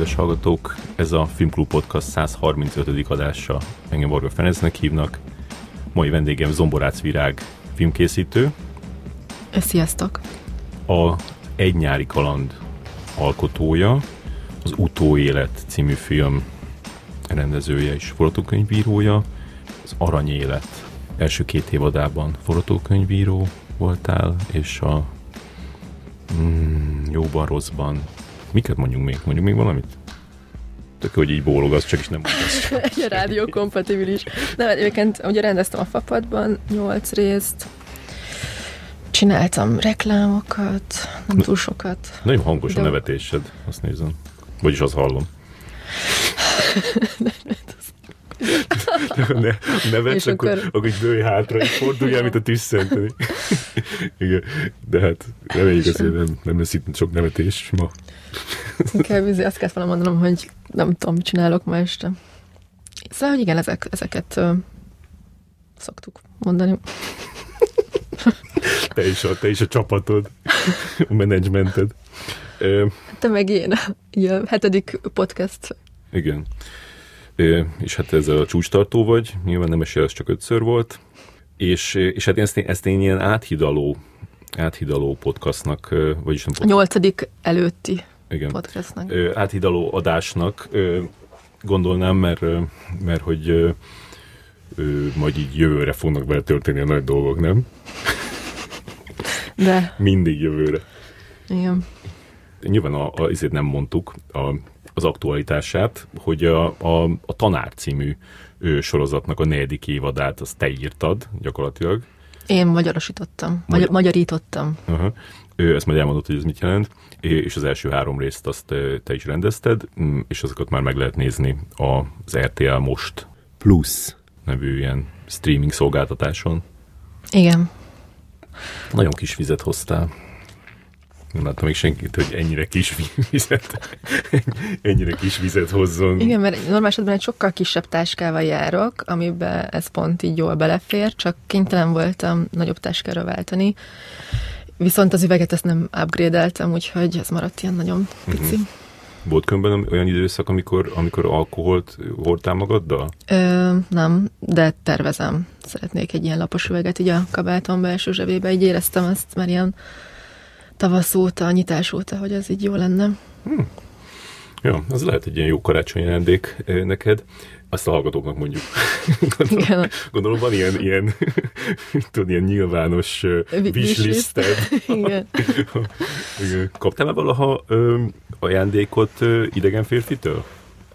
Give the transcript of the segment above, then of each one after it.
Kedves hallgatók! Ez a Filmklub Podcast 135. adása. Engem Varga Ferencnek hívnak. Mai vendégem Zomborác Virág filmkészítő. Sziasztok! A Egy nyári kaland alkotója, az Utóélet című film rendezője és forgatókönyvírója, az Aranyélet első két évadában forgatókönyvíró voltál, és a mm, jóban, rosszban Miket mondjunk még? Mondjuk még valamit? Tök, hogy így bólogasz, csak is nem mondasz. Egy rádió kompatibilis. Nem, egyébként ugye rendeztem a fapadban nyolc részt, csináltam reklámokat, nem túl sokat. Nagyon hangos de... a nevetésed, azt nézem. Vagyis azt hallom. ne, nevetsz, akkor, akkor, akkor így dőj hátra, és forduljál, mint a tüsszenteni. Igen, de hát reméljük azért nem, nem lesz itt sok nevetés ma. Inkább azt kellett volna mondanom, hogy nem tudom, mit csinálok ma este. Szóval, hogy igen, ezek, ezeket ö, szoktuk mondani. Te is a, te is a csapatod, a menedzsmented. Te meg én, a hetedik podcast. Igen. És hát ez a csúcstartó vagy, nyilván nem esély, ez csak ötször volt. És, és hát ezt én, ezt én ilyen áthidaló, áthidaló podcastnak, vagyis nem podcast. Nyolcadik előtti igen. podcastnak. Ö, áthidaló adásnak ö, gondolnám, mert, mert hogy ö, ö, majd így jövőre fognak vele történni a nagy dolgok, nem? De. Mindig jövőre. Igen. Nyilván a, a, azért nem mondtuk a, az aktualitását, hogy a, a, a Tanár című ő, sorozatnak a negyedik évadát, azt te írtad gyakorlatilag. Én magyarosítottam, Magyar... magyarítottam. Uh-huh. Ezt majd elmondott, hogy ez mit jelent és az első három részt azt te is rendezted, mm, és azokat már meg lehet nézni az RTL Most Plus nevű ilyen streaming szolgáltatáson. Igen. Nagyon kis vizet hoztál. Nem láttam még senkit, hogy ennyire kis vizet, ennyire kis vizet hozzon. Igen, mert normális esetben egy sokkal kisebb táskával járok, amiben ez pont így jól belefér, csak kénytelen voltam nagyobb táskára váltani, Viszont az üveget ezt nem upgrade-eltem, úgyhogy ez maradt ilyen nagyon pici. Uh-huh. Volt különben olyan időszak, amikor, amikor alkoholt hordtál magaddal? Ö, nem, de tervezem. Szeretnék egy ilyen lapos üveget így a kabátom belső zsebébe. Így éreztem ezt már ilyen tavasz óta, nyitás óta, hogy ez így jó lenne. Hmm. Ja, az lehet egy ilyen jó karácsonyi ajándék neked. Azt a hallgatóknak mondjuk. Gondolom, Igen. gondolom van ilyen, ilyen, tudod, ilyen nyilvános wishlisted. Igen. Kaptál már valaha ö, ajándékot ö, idegen férfitől?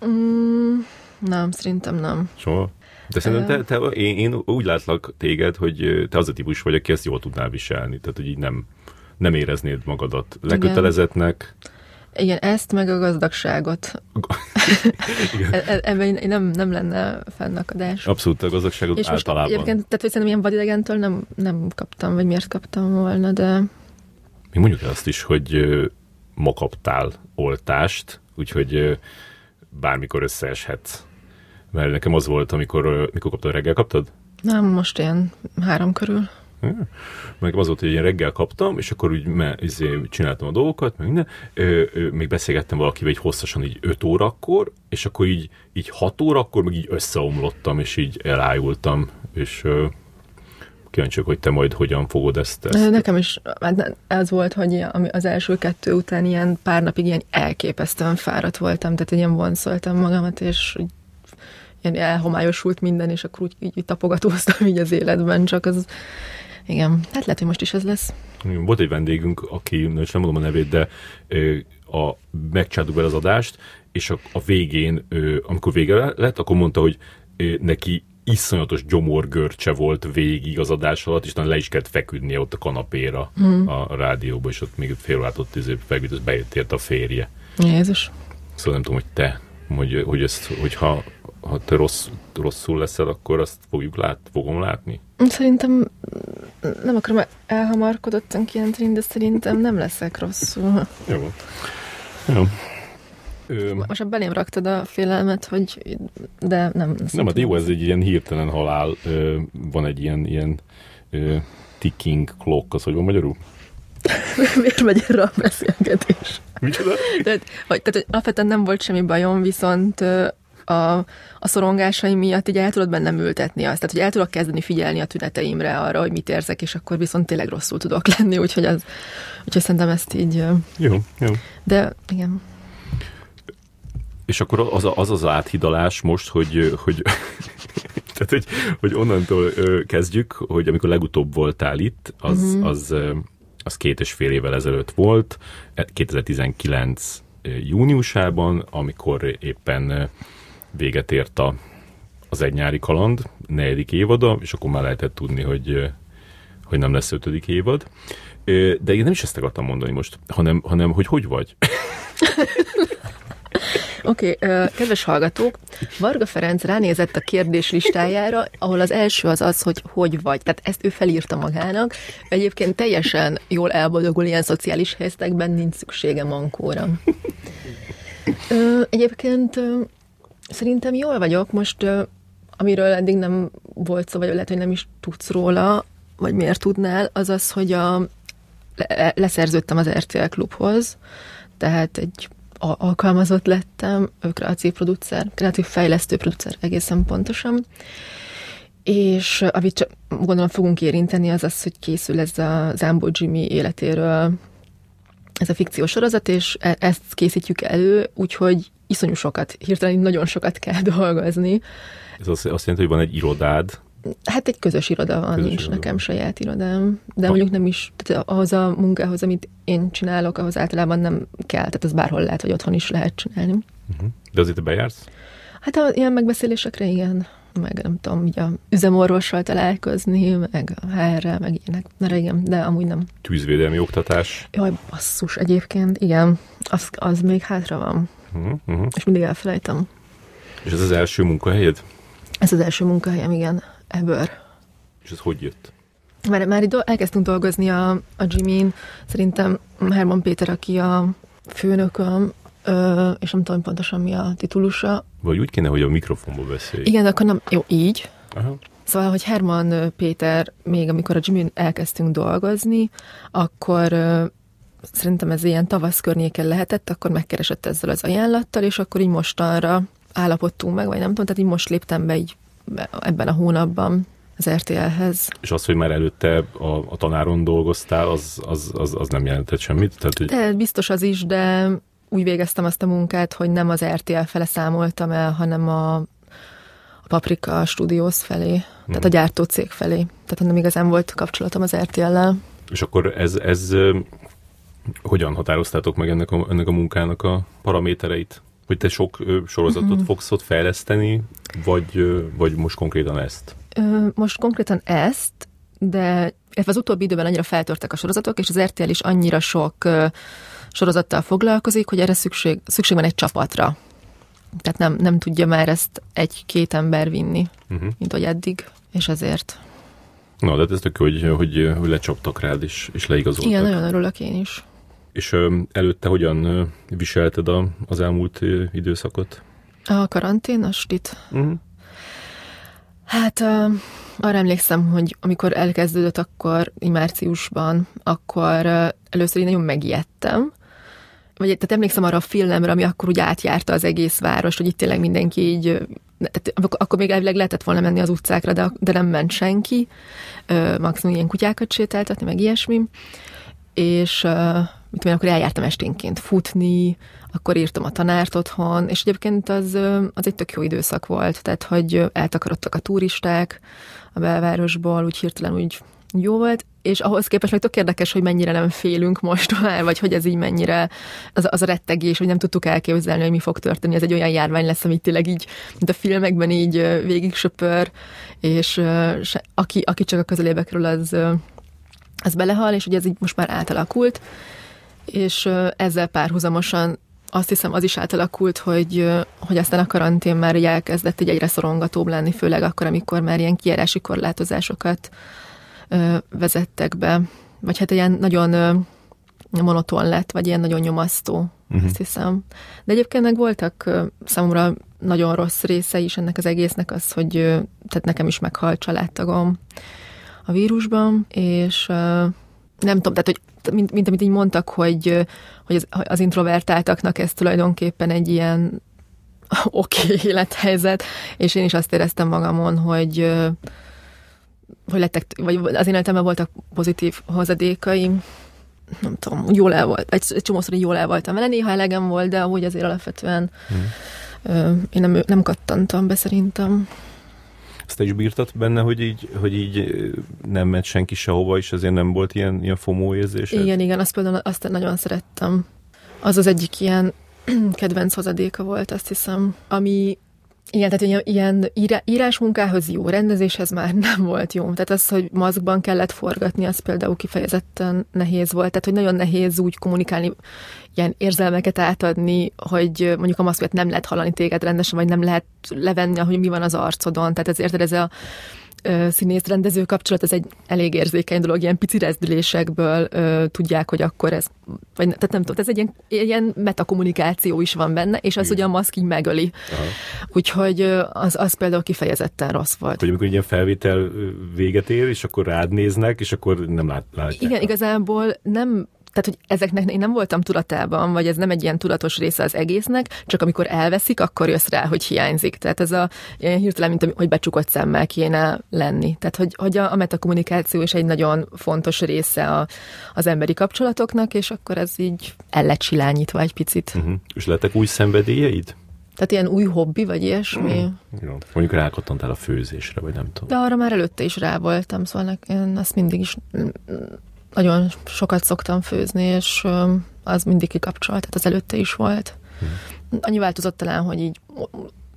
Mm, nem, szerintem nem. Soha? De szerintem te, te, én, én úgy látlak téged, hogy te az a típus vagy, aki ezt jól tudnál viselni. Tehát, hogy így nem, nem éreznéd magadat lekötelezettnek. Igen. Igen, ezt meg a gazdagságot. E-, e- ebben nem, nem lenne fennakadás. Abszolút a gazdagságot és általában. Most egyébként, tehát hogy szerintem ilyen vadidegentől nem, nem kaptam, vagy miért kaptam volna, de... Mi mondjuk azt is, hogy ma kaptál oltást, úgyhogy bármikor összeeshetsz. Mert nekem az volt, amikor, mikor kaptad, reggel kaptad? Nem, most ilyen három körül. Meg az volt, hogy én reggel kaptam, és akkor úgy me, izé, csináltam a dolgokat, meg minden. Ö, ö, még beszélgettem valakivel egy hosszasan így 5 órakor, és akkor így, így 6 órakor meg így összeomlottam, és így elájultam, és ö, kíváncsiak, hogy te majd hogyan fogod ezt, ezt. Nekem is hát ez volt, hogy az első kettő után ilyen pár napig ilyen elképesztően fáradt voltam, tehát ilyen vonszoltam magamat, és ilyen elhomályosult minden, és akkor úgy így tapogatóztam így az életben, csak az igen, hát lehet, hogy most is ez lesz. Volt egy vendégünk, aki, nem mondom a nevét, de a, megcsáduk bele az adást, és a, a végén, amikor vége lett, akkor mondta, hogy neki iszonyatos gyomorgörcse volt végig az adás alatt, és le is kellett feküdnie ott a kanapéra mm. a rádióba, és ott még fél órát ott izé feküdt, és bejött a férje. Jézus. Szóval nem tudom, hogy te, hogy, hogy ezt, hogyha ha te rossz, rosszul leszel, akkor azt fogjuk lát, fogom látni? Szerintem nem akarom elhamarkodottan kijelenteni, de szerintem nem leszek rosszul. Jó. Jó. Ö, Most a belém raktad a félelmet, hogy de nem. Nem, hát jó, ez egy ilyen hirtelen halál. Van egy ilyen, ilyen ticking clock, az hogy van magyarul? Miért megy erre a beszélgetés? Micsoda? Tehát, vagy, tehát hogy alapvetően nem volt semmi bajom, viszont a, a szorongásaim miatt így el tudod bennem ültetni azt. Tehát, hogy el tudok kezdeni figyelni a tüneteimre arra, hogy mit érzek, és akkor viszont tényleg rosszul tudok lenni, úgyhogy, az, úgyhogy szerintem ezt így... Jó, jó. De igen. És akkor az az, az áthidalás most, hogy, hogy tehát, hogy, hogy onnantól kezdjük, hogy amikor legutóbb voltál itt, az, uh-huh. az, az két és fél évvel ezelőtt volt, 2019 júniusában, amikor éppen véget ért a, az egy nyári kaland, negyedik évada, és akkor már lehetett tudni, hogy, hogy nem lesz ötödik évad. De én nem is ezt akartam mondani most, hanem, hanem hogy hogy vagy. Oké, okay, kedves hallgatók, Varga Ferenc ránézett a kérdés listájára, ahol az első az az, hogy hogy vagy. Tehát ezt ő felírta magának. Egyébként teljesen jól elboldogul ilyen szociális helyzetekben, nincs szüksége mankóra. Egyébként szerintem jól vagyok. Most, amiről eddig nem volt szó, vagy lehet, hogy nem is tudsz róla, vagy miért tudnál, az az, hogy a, leszerződtem az RTL klubhoz, tehát egy alkalmazott lettem, kreatív producer, kreatív fejlesztő producer egészen pontosan. És amit csak gondolom fogunk érinteni, az az, hogy készül ez a Zambo Jimmy életéről ez a fikciós sorozat, és e- ezt készítjük elő, úgyhogy iszonyú sokat, hirtelen nagyon sokat kell dolgozni. Ez azt, azt jelenti, hogy van egy irodád, Hát egy közös iroda van, közös nincs iroda. nekem saját irodám, de ha. mondjuk nem is, tehát ahhoz a munkához, amit én csinálok, ahhoz általában nem kell, tehát az bárhol lehet, vagy otthon is lehet csinálni. Uh-huh. De azért te bejársz? Hát a, ilyen megbeszélésekre igen, meg nem tudom, ugye a üzemorvossal találkozni, meg a HR-rel, meg ilyenek. Na igen, de amúgy nem. Tűzvédelmi oktatás? Jaj, basszus, egyébként, igen, az, az még hátra van. Uh-huh, uh-huh. És mindig elfelejtem. És ez az első munkahelyed? Ez az első munkahelyem, igen ever. És ez hogy jött? Már, már itt elkezdtünk dolgozni a, a Jimin, szerintem Herman Péter, aki a főnököm, ö, és nem tudom pontosan mi a titulusa. Vagy úgy kéne, hogy a mikrofonba beszélj. Igen, akkor nem, jó, így. Aha. Szóval, hogy Herman Péter, még amikor a Jimin elkezdtünk dolgozni, akkor szerintem ez ilyen tavasz környéken lehetett, akkor megkeresett ezzel az ajánlattal, és akkor így mostanra állapodtunk meg, vagy nem tudom, tehát így most léptem be így ebben a hónapban az RTL-hez. És az, hogy már előtte a, a tanáron dolgoztál, az, az, az, az nem jelentett semmit? Tehát, hogy... De biztos az is, de úgy végeztem azt a munkát, hogy nem az RTL fele számoltam el, hanem a, a Paprika Studios felé, hmm. tehát a mhm. gyártócég felé. Tehát nem igazán volt kapcsolatom az RTL-lel. És akkor ez, ez hogyan határoztátok meg ennek a, ennek a munkának a paramétereit? Hogy te sok sorozatot uh-huh. fogsz ott fejleszteni, vagy, vagy most konkrétan ezt? Most konkrétan ezt, de az utóbbi időben annyira feltörtek a sorozatok, és az RTL is annyira sok sorozattal foglalkozik, hogy erre szükség, szükség van egy csapatra. Tehát nem, nem tudja már ezt egy-két ember vinni, uh-huh. mint hogy eddig, és ezért. Na, de hát ez tök hogy, hogy, hogy lecsaptak rád, és, és leigazoltak. Igen, nagyon örülök én is. És előtte hogyan viselted a, az elmúlt időszakot? A karanténostit? Uh-huh. Hát uh, arra emlékszem, hogy amikor elkezdődött akkor, márciusban, akkor uh, először én nagyon megijedtem, vagy tehát emlékszem arra a filmre, ami akkor úgy átjárta az egész város, hogy itt tényleg mindenki így, akkor még elvileg lehetett volna menni az utcákra, de, de nem ment senki, maximum ilyen kutyákat sétáltatni, meg ilyesmi, és mit tudom, akkor eljártam esténként futni, akkor írtam a tanárt otthon, és egyébként az, az egy tök jó időszak volt, tehát hogy eltakarodtak a turisták a belvárosból, úgy hirtelen úgy jó volt, és ahhoz képest meg tök érdekes, hogy mennyire nem félünk most már, vagy hogy ez így mennyire, az, az a rettegés, hogy nem tudtuk elképzelni, hogy mi fog történni. Ez egy olyan járvány lesz, amit tényleg így, mint a filmekben így végig söpör, és aki, aki csak a közelébe kerül, az, az belehal, és ugye ez így most már átalakult, és ezzel párhuzamosan azt hiszem az is átalakult, hogy, hogy aztán a karantén már így elkezdett egy egyre szorongatóbb lenni, főleg akkor, amikor már ilyen kijárási korlátozásokat vezettek be, vagy hát ilyen nagyon monoton lett, vagy ilyen nagyon nyomasztó, uh-huh. azt hiszem. De egyébként meg voltak számomra nagyon rossz része is ennek az egésznek az, hogy tehát nekem is meghalt családtagom a vírusban, és nem tudom, tehát hogy mint, mint amit így mondtak, hogy, hogy az, az introvertáltaknak ez tulajdonképpen egy ilyen oké okay, élethelyzet, és én is azt éreztem magamon, hogy hogy lettek, vagy az én életemben voltak pozitív hozadékaim, nem tudom, jól el volt, egy, egy csomószor jól el voltam vele, néha elegem volt, de úgy azért alapvetően hmm. én nem, nem kattantam be szerintem. Azt is bírtad benne, hogy így, hogy így nem ment senki sehova, és ezért nem volt ilyen, ilyen fomó érzés? Igen, igen, azt például azt nagyon szerettem. Az az egyik ilyen kedvenc hozadéka volt, azt hiszem, ami igen, tehát ilyen, ilyen írá, írásmunkához jó, rendezéshez már nem volt jó. Tehát az, hogy maszkban kellett forgatni, az például kifejezetten nehéz volt. Tehát, hogy nagyon nehéz úgy kommunikálni, ilyen érzelmeket átadni, hogy mondjuk a maszkot nem lehet hallani téged rendesen, vagy nem lehet levenni, hogy mi van az arcodon. Tehát ezért ez a színész-rendező kapcsolat, ez egy elég érzékeny dolog, ilyen pici rezdülésekből ö, tudják, hogy akkor ez, vagy tehát nem tudom, ez egy ilyen, ilyen metakommunikáció is van benne, és az, hogy a maszk így megöli. Aha. Úgyhogy az, az például kifejezetten rossz volt. Hogy amikor ilyen felvétel véget ér, és akkor rád néznek, és akkor nem lát, látják. Igen, igazából nem tehát, hogy ezeknek én nem voltam tudatában, vagy ez nem egy ilyen tudatos része az egésznek, csak amikor elveszik, akkor jössz rá, hogy hiányzik. Tehát ez a ilyen hirtelen, mint hogy becsukott szemmel kéne lenni. Tehát, hogy, hogy a, a metakommunikáció is egy nagyon fontos része a, az emberi kapcsolatoknak, és akkor ez így el lett silányítva egy picit. Uh-huh. És lettek új szenvedélyeid? Tehát ilyen új hobbi, vagy ilyesmi? Mm. Jó. Mondjuk rákattantál a főzésre, vagy nem tudom. De arra már előtte is rá voltam, szóval én azt mindig is nagyon sokat szoktam főzni, és az mindig kikapcsolt, tehát az előtte is volt. Hmm. Annyi változott talán, hogy így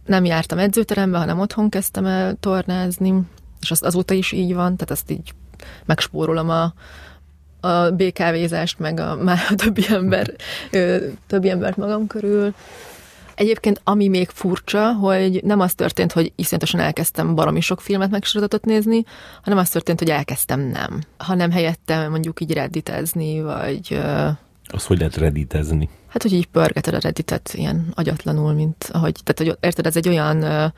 nem jártam edzőterembe, hanem otthon kezdtem el tornázni, és az azóta is így van, tehát azt így megspórolom a, a BKV-zást, meg a, már a többi ember, többi embert magam körül. Egyébként ami még furcsa, hogy nem az történt, hogy iszonyatosan elkezdtem baromi sok filmet meg sorozatot nézni, hanem az történt, hogy elkezdtem nem. Hanem helyette mondjuk így redditezni, vagy... Az hogy lehet redditezni? Hát, hogy így pörgeted a redditet ilyen agyatlanul, mint ahogy... Tehát, hogy érted, ez egy olyan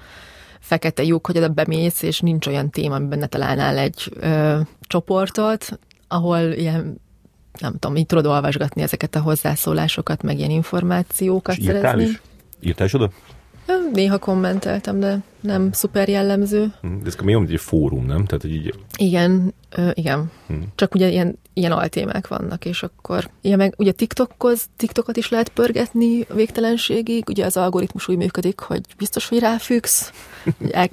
fekete lyuk, hogy oda bemész, és nincs olyan téma, amiben ne találnál egy ö, csoportot, ahol ilyen nem tudom, így tudod olvasgatni ezeket a hozzászólásokat, meg ilyen információkat és szerezni. Is? Írtál is oda? Néha kommenteltem, de nem szuper jellemző. Hm, de ez mi egy fórum, nem? Tehát, hogy így... Igen, ö, igen. Hmm. Csak ugye ilyen, ilyen altémák vannak, és akkor... Ja, meg ugye TikTokhoz, TikTokot is lehet pörgetni végtelenségig, ugye az algoritmus úgy működik, hogy biztos, hogy ráfüggsz,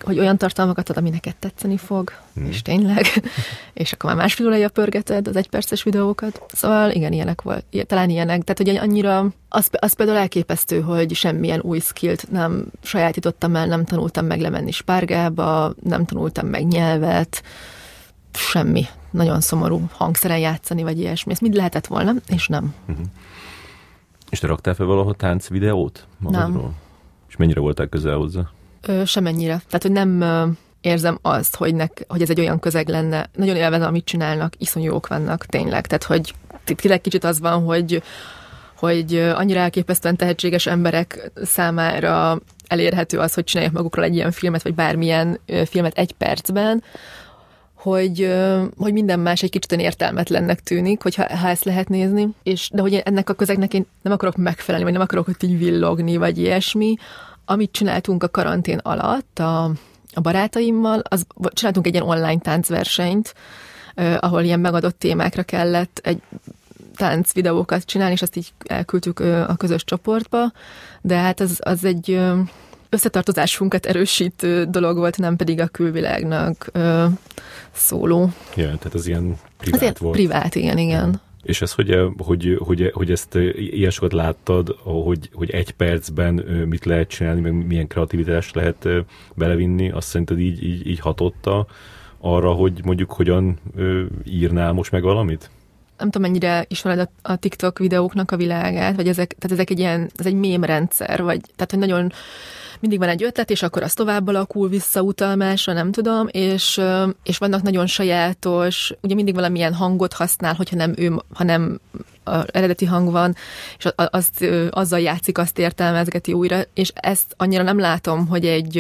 hogy, olyan tartalmakat ad, ami neked tetszeni fog, hmm. és tényleg, és akkor már másfél órája pörgeted az egyperces videókat. Szóval igen, ilyenek volt, talán ilyenek, tehát hogy annyira, az, az például elképesztő, hogy semmilyen új skillt nem sajátítottam el, nem tanultam meg lemenni spárgába, nem tanultam meg nyelvet, semmi. Nagyon szomorú hangszeren játszani, vagy ilyesmi. Ez mind lehetett volna, és nem. Uh-huh. És te raktál fel valahol tánc videót magadról? Nem. És mennyire voltál közel hozzá? Ö, semennyire. Tehát, hogy nem ö, érzem azt, hogy, nek, hogy ez egy olyan közeg lenne. Nagyon élvezem, amit csinálnak, iszonyú jók vannak, tényleg. Tehát, hogy tényleg kicsit az van, hogy hogy annyira elképesztően tehetséges emberek számára elérhető az, hogy csinálják magukról egy ilyen filmet, vagy bármilyen filmet egy percben, hogy, hogy minden más egy kicsit értelmetlennek tűnik, hogyha ha ezt lehet nézni, és de hogy ennek a közegnek én nem akarok megfelelni, vagy nem akarok ott így villogni, vagy ilyesmi. Amit csináltunk a karantén alatt a, a barátaimmal, az csináltunk egy ilyen online táncversenyt, ahol ilyen megadott témákra kellett egy tánc videókat csinálni, és azt így elküldtük a közös csoportba, de hát az, az egy összetartozásunkat erősítő dolog volt, nem pedig a külvilágnak ö, szóló. Ja, tehát az ilyen privát az ilyen volt. Privát, igen, igen. Ja. És ez, hogy, hogy, hogy, hogy ezt ilyen sokat láttad, hogy, hogy egy percben mit lehet csinálni, meg milyen kreativitást lehet belevinni, azt szerinted így, így, így hatotta arra, hogy mondjuk hogyan írnál most meg valamit? Nem tudom, mennyire ismered a, a TikTok videóknak a világát, vagy ezek, tehát ezek egy ilyen, ez egy mém rendszer, vagy tehát, hogy nagyon mindig van egy ötlet, és akkor az tovább alakul visszautalmásra, nem tudom, és, és vannak nagyon sajátos, ugye mindig valamilyen hangot használ, hogyha nem ő, hanem eredeti hang van, és azt, azzal játszik, azt értelmezgeti újra, és ezt annyira nem látom, hogy egy,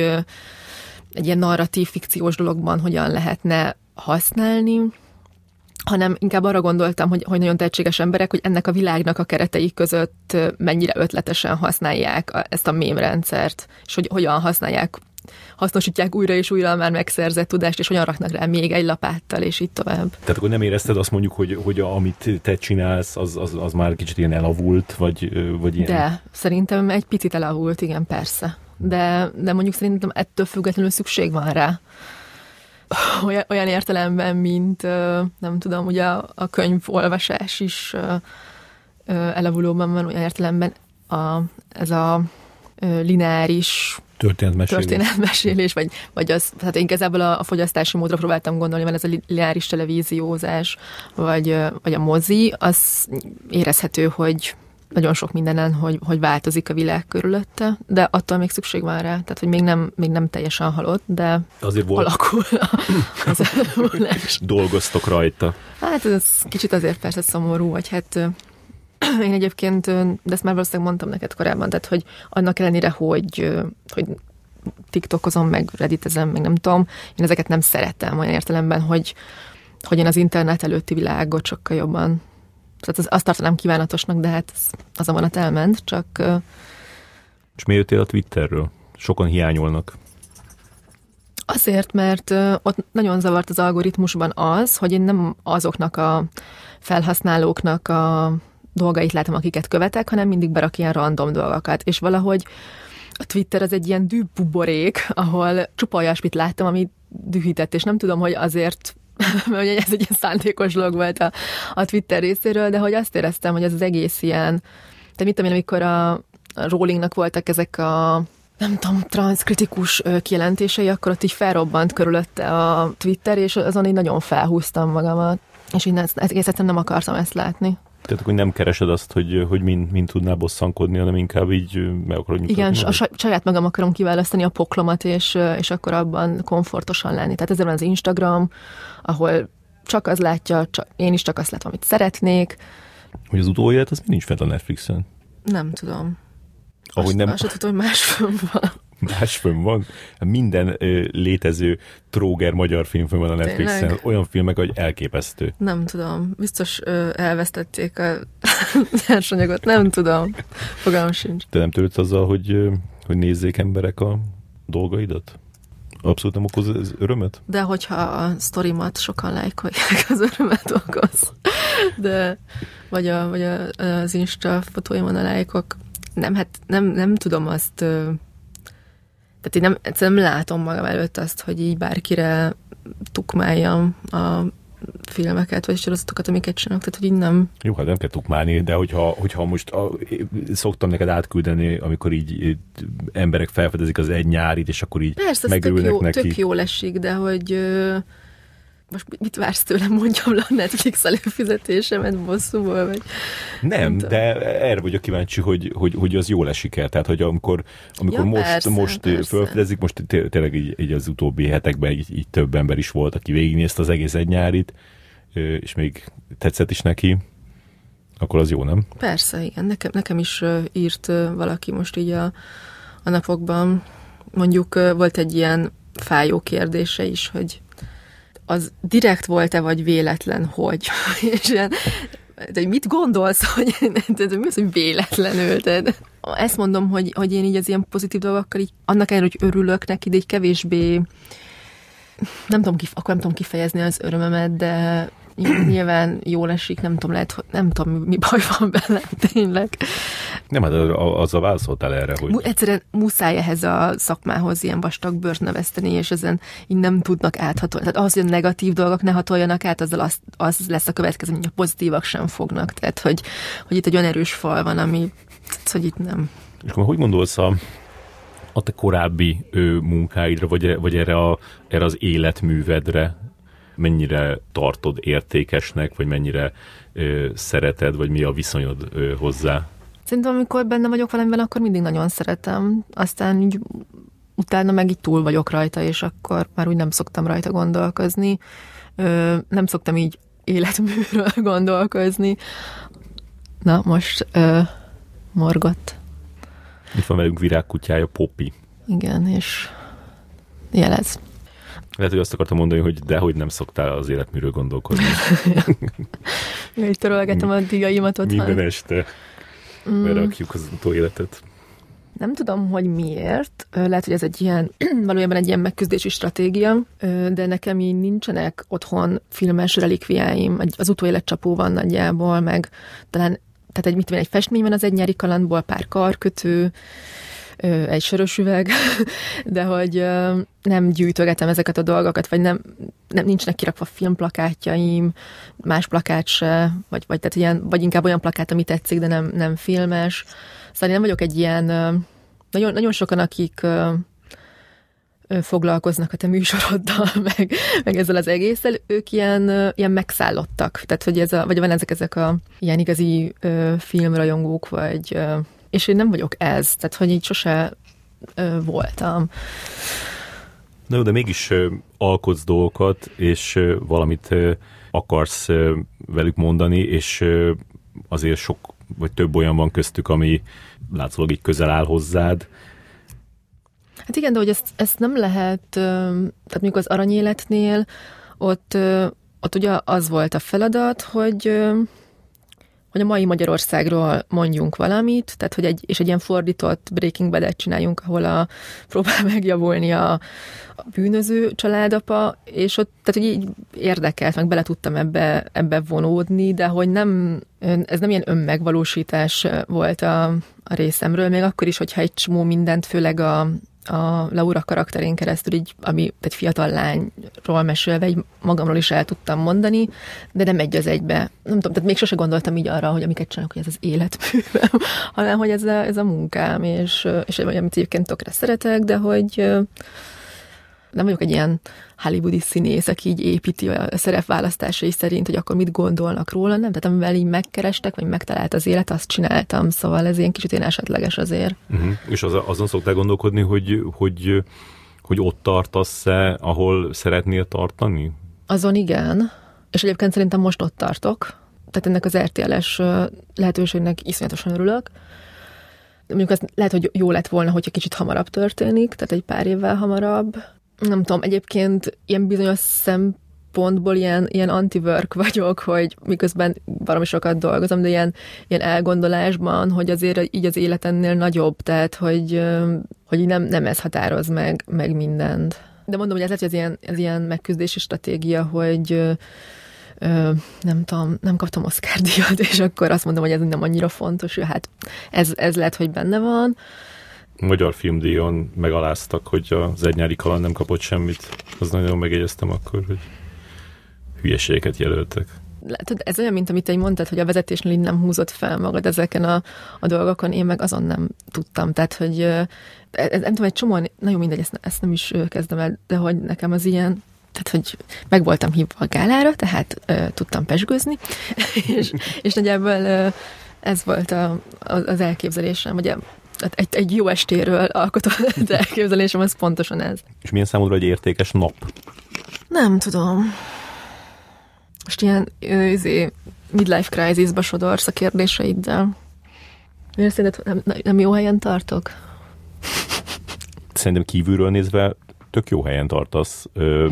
egy ilyen narratív, fikciós dologban hogyan lehetne használni, hanem inkább arra gondoltam, hogy, hogy nagyon tehetséges emberek, hogy ennek a világnak a keretei között mennyire ötletesen használják a, ezt a mémrendszert, és hogy hogyan használják hasznosítják újra és újra a már megszerzett tudást, és hogyan raknak rá még egy lapáttal, és így tovább. Tehát akkor nem érezted azt mondjuk, hogy, hogy a, amit te csinálsz, az, az, az már kicsit ilyen elavult, vagy, vagy ilyen? De, szerintem egy picit elavult, igen, persze. De, de mondjuk szerintem ettől függetlenül szükség van rá olyan, olyan értelemben, mint nem tudom, ugye a, könyvolvasás is elavulóban van, olyan értelemben a, ez a lineáris történetmesélés, történetmesélés vagy, vagy az, hát én igazából a, a fogyasztási módra próbáltam gondolni, mert ez a lineáris televíziózás, vagy, vagy a mozi, az érezhető, hogy nagyon sok mindenen, hogy, hogy változik a világ körülötte, de attól még szükség van rá, tehát hogy még nem, még nem teljesen halott, de azért volt. alakul az elmúlás. Dolgoztok rajta. Hát ez kicsit azért persze szomorú, vagy hát én egyébként, de ezt már valószínűleg mondtam neked korábban, tehát hogy annak ellenére, hogy, hogy TikTokozom, meg redditezem, meg nem tudom, én ezeket nem szeretem olyan értelemben, hogy, hogy én az internet előtti világot sokkal jobban tehát az, azt tartanám kívánatosnak, de hát az, az a vonat elment, csak... És miért jöttél a Twitterről? Sokan hiányolnak. Azért, mert ott nagyon zavart az algoritmusban az, hogy én nem azoknak a felhasználóknak a dolgait látom, akiket követek, hanem mindig berak ilyen random dolgokat. És valahogy a Twitter az egy ilyen dűbuborék, ahol csupa olyasmit láttam, ami dühített, és nem tudom, hogy azért mert ugye ez egy ilyen szándékos dolog volt a, a Twitter részéről, de hogy azt éreztem, hogy ez az egész ilyen, de mit tudom én, amikor a, a Rollingnak voltak ezek a nem tudom, transzkritikus kijelentései, akkor ott így felrobbant körülötte a Twitter, és azon így nagyon felhúztam magamat, és így ezt, egész egyszerűen nem akartam ezt látni. Tehát hogy nem keresed azt, hogy, hogy mind, mind tudnál bosszankodni, hanem inkább így meg akarod nyugodni. Igen, a saját magam akarom kiválasztani a poklomat, és, és akkor abban komfortosan lenni. Tehát ezért van az Instagram, ahol csak az látja, csak, én is csak azt látom, amit szeretnék. Hogy az utóélet, az mi nincs fent a Netflixen? Nem tudom. Ahogy azt, nem... Azt tudom, hogy más van. Más fönn van. Minden ö, létező tróger magyar film fönn van a Netflixen. Tényleg? Olyan filmek, hogy elképesztő. Nem tudom. Biztos ö, elvesztették a nyersanyagot. Nem tudom. Fogalmam sincs. Te nem törődsz azzal, hogy, hogy nézzék emberek a dolgaidat? Abszolút nem okoz ez örömet? De hogyha a sztorimat sokan lájkolják, az örömet okoz. De, vagy, a, vagy a, az Insta fotóimon a lájkok. Nem, hát nem, nem tudom azt tehát én nem, egyszerűen nem látom magam előtt azt, hogy így bárkire tukmáljam a filmeket, vagy sorozatokat, amiket csinálok, tehát hogy így nem... Jó, hát nem kell tukmálni, de hogyha, hogyha most a, szoktam neked átküldeni, amikor így, így emberek felfedezik az egy nyárit, és akkor így Persze, megörülnek tök jó, neki. tök jól esik, de hogy most mit vársz tőlem, mondjam le a Netflix előfizetésemet bosszúból, vagy... Nem, nem de erre vagyok kíváncsi, hogy, hogy, hogy az jól esik el. Tehát, hogy amikor, amikor Ja, most, persze, most persze. felfedezik, most té- tényleg így, így az utóbbi hetekben így, így több ember is volt, aki végignézte az egész egy nyárit, és még tetszett is neki, akkor az jó, nem? Persze, igen. Nekem, nekem is írt valaki most így a, a napokban. Mondjuk volt egy ilyen fájó kérdése is, hogy az direkt volt-e, vagy véletlen, hogy? És ilyen, de mit gondolsz, hogy, de mi az, hogy véletlenül? Tehát ezt mondom, hogy, hogy én így az ilyen pozitív dolgokkal így, annak ellenére, hogy örülök neki, de így kevésbé nem tudom, kif- akkor nem tudom kifejezni az örömömet, de nyilván jól esik, nem tudom, lehet, hogy nem tudom, mi, baj van vele, tényleg. Nem, hát a- azzal válaszoltál erre, hogy egyszerűen muszáj ehhez a szakmához ilyen vastag bőrt növeszteni, és ezen így nem tudnak áthatolni. Tehát az, hogy a negatív dolgok ne hatoljanak át, azzal az, az lesz a következő, hogy a pozitívak sem fognak. Tehát, hogy, hogy itt egy olyan erős fal van, ami, tehát, hogy itt nem. És akkor hogy gondolsz a, a te korábbi ö, munkáidra, vagy, vagy erre, a, erre az életművedre? Mennyire tartod értékesnek, vagy mennyire ö, szereted, vagy mi a viszonyod ö, hozzá? Szerintem, amikor benne vagyok valamiben, akkor mindig nagyon szeretem. Aztán így utána meg így túl vagyok rajta, és akkor már úgy nem szoktam rajta gondolkozni. Ö, nem szoktam így életműről gondolkozni. Na, most ö, morgott. Itt van velünk virágkutyája, Poppy. Igen, és jelez. Lehet, hogy azt akartam mondani, hogy dehogy nem szoktál az életműről gondolkodni. Így törölgetem a díjaimat otthon. Minden este mm. az utóéletet. Nem tudom, hogy miért. Lehet, hogy ez egy ilyen, valójában egy ilyen megküzdési stratégia, de nekem így nincsenek otthon filmes relikviáim. Az utóéletcsapó van nagyjából, meg talán tehát egy, mit tudom, egy festmény van az egy nyári kalandból, pár karkötő, egy sörös üveg, de hogy nem gyűjtögetem ezeket a dolgokat, vagy nem, nem nincsenek kirakva filmplakátjaim, más plakát se, vagy, vagy, tehát ilyen, vagy inkább olyan plakát, ami tetszik, de nem, nem filmes. Szóval én nem vagyok egy ilyen, nagyon, nagyon sokan, akik foglalkoznak a te műsoroddal, meg, meg ezzel az egésszel, ők ilyen, ilyen megszállottak. Tehát, hogy ez a, vagy van ezek, ezek a ilyen igazi ö, filmrajongók, vagy ö, és én nem vagyok ez, tehát hogy így sose ö, voltam. Na jó, de mégis ö, alkotsz dolgokat, és ö, valamit ö, akarsz ö, velük mondani, és ö, azért sok, vagy több olyan van köztük, ami látszólag így közel áll hozzád. Hát igen, de hogy ezt, ezt nem lehet, tehát mondjuk az aranyéletnél ott, ott ugye az volt a feladat, hogy hogy a mai Magyarországról mondjunk valamit, tehát hogy egy, és egy ilyen fordított Breaking bad csináljunk, ahol a, próbál megjavulni a, a bűnöző családapa, és ott, tehát hogy így érdekelt, meg bele tudtam ebbe, ebbe vonódni, de hogy nem, ez nem ilyen önmegvalósítás volt a, a részemről, még akkor is, hogyha egy csomó mindent, főleg a, a Laura karakterén keresztül, így, ami egy fiatal lányról mesélve, így magamról is el tudtam mondani, de nem egy az egybe. Nem tudom, tehát még sose gondoltam így arra, hogy amiket csinálok, hogy ez az életművem, hanem hogy ez a, ez a munkám, és, és amit egyébként tökre szeretek, de hogy nem vagyok egy ilyen hollywoodi színész, aki így építi a szerepválasztásai szerint, hogy akkor mit gondolnak róla, nem? Tehát amivel így megkerestek, vagy megtalált az élet, azt csináltam, szóval ez ilyen kicsit én esetleges azért. Uh-huh. És az, azon szoktál gondolkodni, hogy, hogy, hogy ott tartasz-e, ahol szeretnél tartani? Azon igen, és egyébként szerintem most ott tartok, tehát ennek az RTL-es lehetőségnek iszonyatosan örülök. Mondjuk az lehet, hogy jó lett volna, hogyha kicsit hamarabb történik, tehát egy pár évvel hamarabb, nem tudom, egyébként ilyen bizonyos szempontból ilyen, ilyen anti-work vagyok, hogy miközben valami sokat dolgozom, de ilyen, ilyen elgondolásban, hogy azért így az életennél nagyobb, tehát hogy, hogy nem, nem ez határoz meg, meg mindent. De mondom, hogy ez lehet, hogy ez ilyen, ez ilyen megküzdési stratégia, hogy ö, nem tudom, nem kaptam Oscar díjat, és akkor azt mondom, hogy ez nem annyira fontos, hogy hát ez, ez lehet, hogy benne van magyar filmdíjon megaláztak, hogy az egy nyári kaland nem kapott semmit. Az nagyon megjegyeztem akkor, hogy hülyeségeket jelöltek. Látod, ez olyan, mint amit te mondtad, hogy a vezetésnél így nem húzott fel magad ezeken a, a dolgokon, én meg azon nem tudtam. Tehát, hogy ez, nem tudom, egy csomó, nagyon mindegy, ezt, ezt nem is kezdem el, de hogy nekem az ilyen, tehát, hogy meg voltam hívva a gálára, tehát uh, tudtam pesgőzni, és, és nagyjából uh, ez volt a, az elképzelésem, ugye egy, egy jó estéről alkotott elképzelésem, az pontosan ez. És milyen számodra egy értékes nap? Nem tudom. Most ilyen őzé, midlife crisisba sodorsz a kérdéseiddel. Miért szerinted nem, nem jó helyen tartok? Szerintem kívülről nézve tök jó helyen tartasz,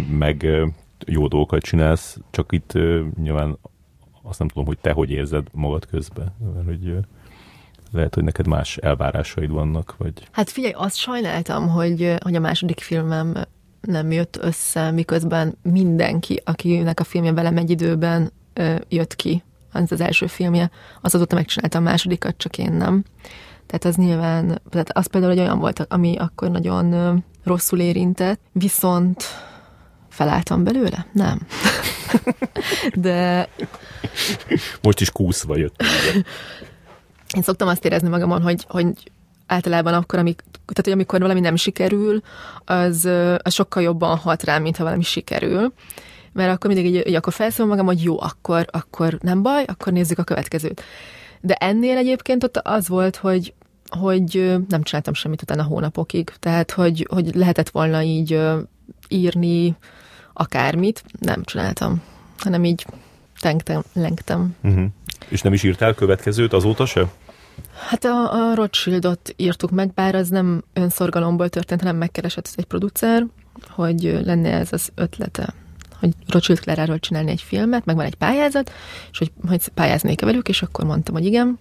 meg jó dolgokat csinálsz, csak itt nyilván azt nem tudom, hogy te hogy érzed magad közben, mert hogy lehet, hogy neked más elvárásaid vannak, vagy... Hát figyelj, azt sajnáltam, hogy, hogy a második filmem nem jött össze, miközben mindenki, akinek a filmje velem egy időben jött ki, az az első filmje, az azóta megcsinálta a másodikat, csak én nem. Tehát az nyilván, tehát az például egy olyan volt, ami akkor nagyon rosszul érintett, viszont felálltam belőle? Nem. De... Most is kúszva jött. Én szoktam azt érezni magamon, hogy, hogy általában akkor, amik, tehát, hogy amikor valami nem sikerül, az, az sokkal jobban hat rám, mint ha valami sikerül. Mert akkor mindig így, így akkor felszólom magam, hogy jó, akkor, akkor nem baj, akkor nézzük a következőt. De ennél egyébként ott az volt, hogy, hogy nem csináltam semmit utána hónapokig. Tehát, hogy, hogy lehetett volna így írni akármit, nem csináltam, hanem így tengtem, lengtem. Uh-huh. És nem is írtál következőt azóta se? Hát a, a Rothschildot írtuk meg, bár az nem önszorgalomból történt, hanem megkeresett egy producer, hogy lenne ez az ötlete, hogy Rothschild Claráról csinálni egy filmet, meg van egy pályázat, és hogy, hogy pályáznék-e velük, és akkor mondtam, hogy igen,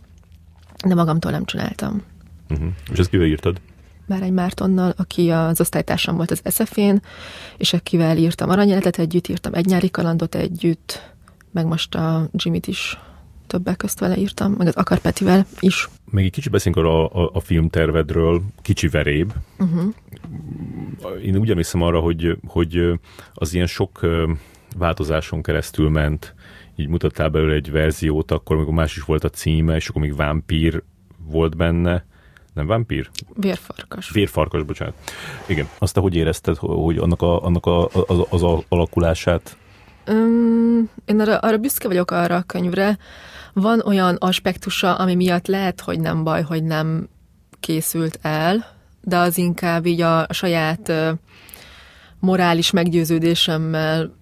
de magamtól nem csináltam. Uh-huh. És ezt kivel írtad? Már egy Mártonnal, aki az osztálytársam volt az SZF-én, és akivel írtam aranyeletet együtt, írtam egy nyári kalandot együtt, meg most a Jimmy-t is többek közt vele írtam, meg az Akar Petivel is. Még egy kicsit beszélünk arra a, a, a filmtervedről, kicsi veréb. Uh-huh. Én úgy emlékszem arra, hogy, hogy az ilyen sok változáson keresztül ment, így mutattál belőle egy verziót, akkor még más is volt a címe, és akkor még vámpír volt benne. Nem vámpír? Vérfarkas. Vérfarkas, bocsánat. Igen. Azt, hogy érezted, hogy annak, a, annak a, az, az alakulását? Um, én arra, arra büszke vagyok arra a könyvre. Van olyan aspektusa, ami miatt lehet, hogy nem baj, hogy nem készült el, de az inkább így a saját morális meggyőződésemmel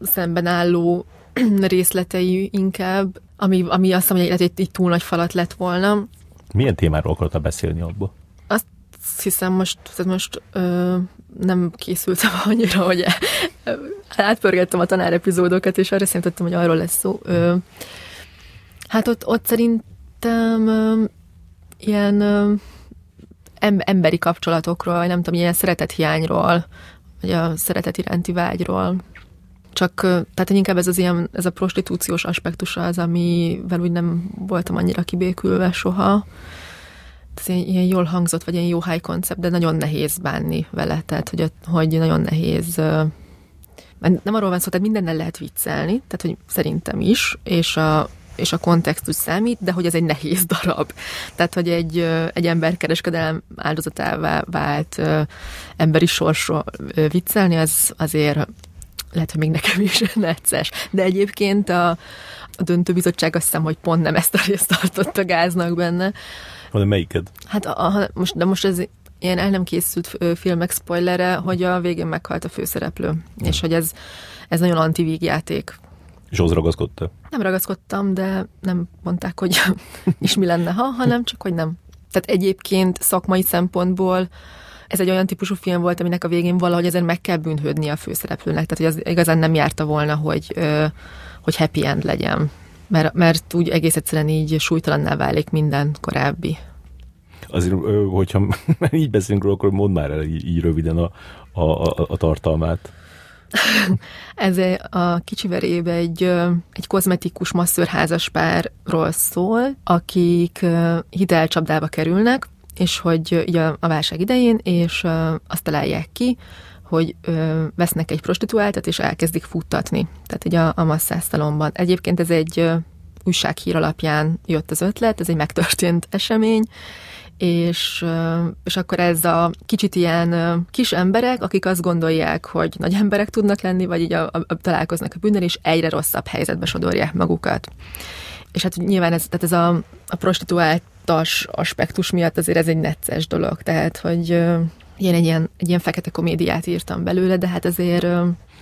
szemben álló részletei inkább, ami, ami azt mondja, hogy egy, egy túl nagy falat lett volna. Milyen témáról akartál beszélni abból? Azt hiszem most, tehát most ö, nem készültem annyira, hogy átpörgettem a tanár epizódokat, és arra szerintem, hogy arról lesz szó. Ö, hát ott, ott szerintem ilyen emberi kapcsolatokról, vagy nem tudom, ilyen szeretethiányról, vagy a szeretet iránti vágyról csak tehát inkább ez az ilyen, ez a prostitúciós aspektusa az, amivel úgy nem voltam annyira kibékülve soha. Ez ilyen, ilyen jól hangzott, vagy ilyen jó high koncept, de nagyon nehéz bánni vele, tehát hogy, hogy nagyon nehéz nem arról van szó, tehát mindennel lehet viccelni, tehát hogy szerintem is, és a, és a kontextus számít, de hogy ez egy nehéz darab. Tehát, hogy egy, egy emberkereskedelem áldozatává vált emberi sorsról viccelni, az azért lehet, hogy még nekem is necces. De egyébként a, a döntőbizottság azt hiszem, hogy pont nem ezt a részt tartott a gáznak benne. Hanem melyiked? Hát a, a, most, de most ez ilyen el nem készült filmek spoilere, hogy a végén meghalt a főszereplő, hmm. és hogy ez, ez nagyon antivígjáték. És az ragaszkodta? Nem ragaszkodtam, de nem mondták, hogy is mi lenne, ha, hanem csak, hogy nem. Tehát egyébként szakmai szempontból ez egy olyan típusú film volt, aminek a végén valahogy ezen meg kell bűnhődni a főszereplőnek, tehát hogy az igazán nem járta volna, hogy, hogy happy end legyen. Mert, mert úgy egész egyszerűen így súlytalanná válik minden korábbi. Azért, hogyha így beszélünk róla, akkor mondd már el így, így röviden a, a, a, a tartalmát. Ez a kicsi verébe egy, egy kozmetikus masszörházas párról szól, akik hitelcsapdába kerülnek, és hogy ugye a válság idején, és azt találják ki, hogy ö, vesznek egy prostituáltat, és elkezdik futtatni. Tehát ugye a, a masszásztalomban. Egyébként ez egy ö, újsághír alapján jött az ötlet, ez egy megtörtént esemény, és, és akkor ez a kicsit ilyen kis emberek, akik azt gondolják, hogy nagy emberek tudnak lenni, vagy így a, a, a, találkoznak a bűnnel, és egyre rosszabb helyzetbe sodorják magukat. És hát nyilván ez, tehát ez a, a prostituált tas aspektus miatt azért ez egy necces dolog, tehát hogy én egy ilyen, egy ilyen fekete komédiát írtam belőle, de hát azért...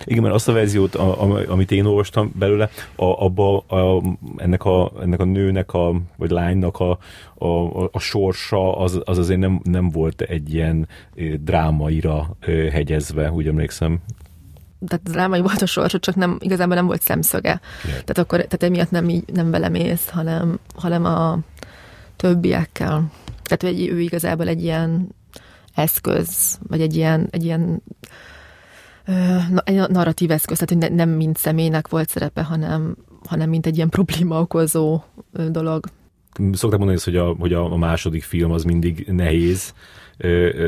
Igen, mert azt a verziót, a, a, amit én olvastam belőle, a, abba a, ennek, a, ennek a nőnek, a, vagy lánynak a, a, a sorsa, az, az azért nem, nem volt egy ilyen drámaira hegyezve, úgy emlékszem tehát drámai volt a sorsa, csak nem, igazából nem volt szemszöge. Yeah. Tehát akkor, tehát emiatt nem, így, nem velemész, hanem, hanem a, többiekkel. Tehát egy, ő igazából egy ilyen eszköz, vagy egy ilyen, egy ilyen egy narratív eszköz, tehát hogy nem mint személynek volt szerepe, hanem, hanem mint egy ilyen probléma okozó dolog. Szokták mondani hogy a, hogy a második film az mindig nehéz,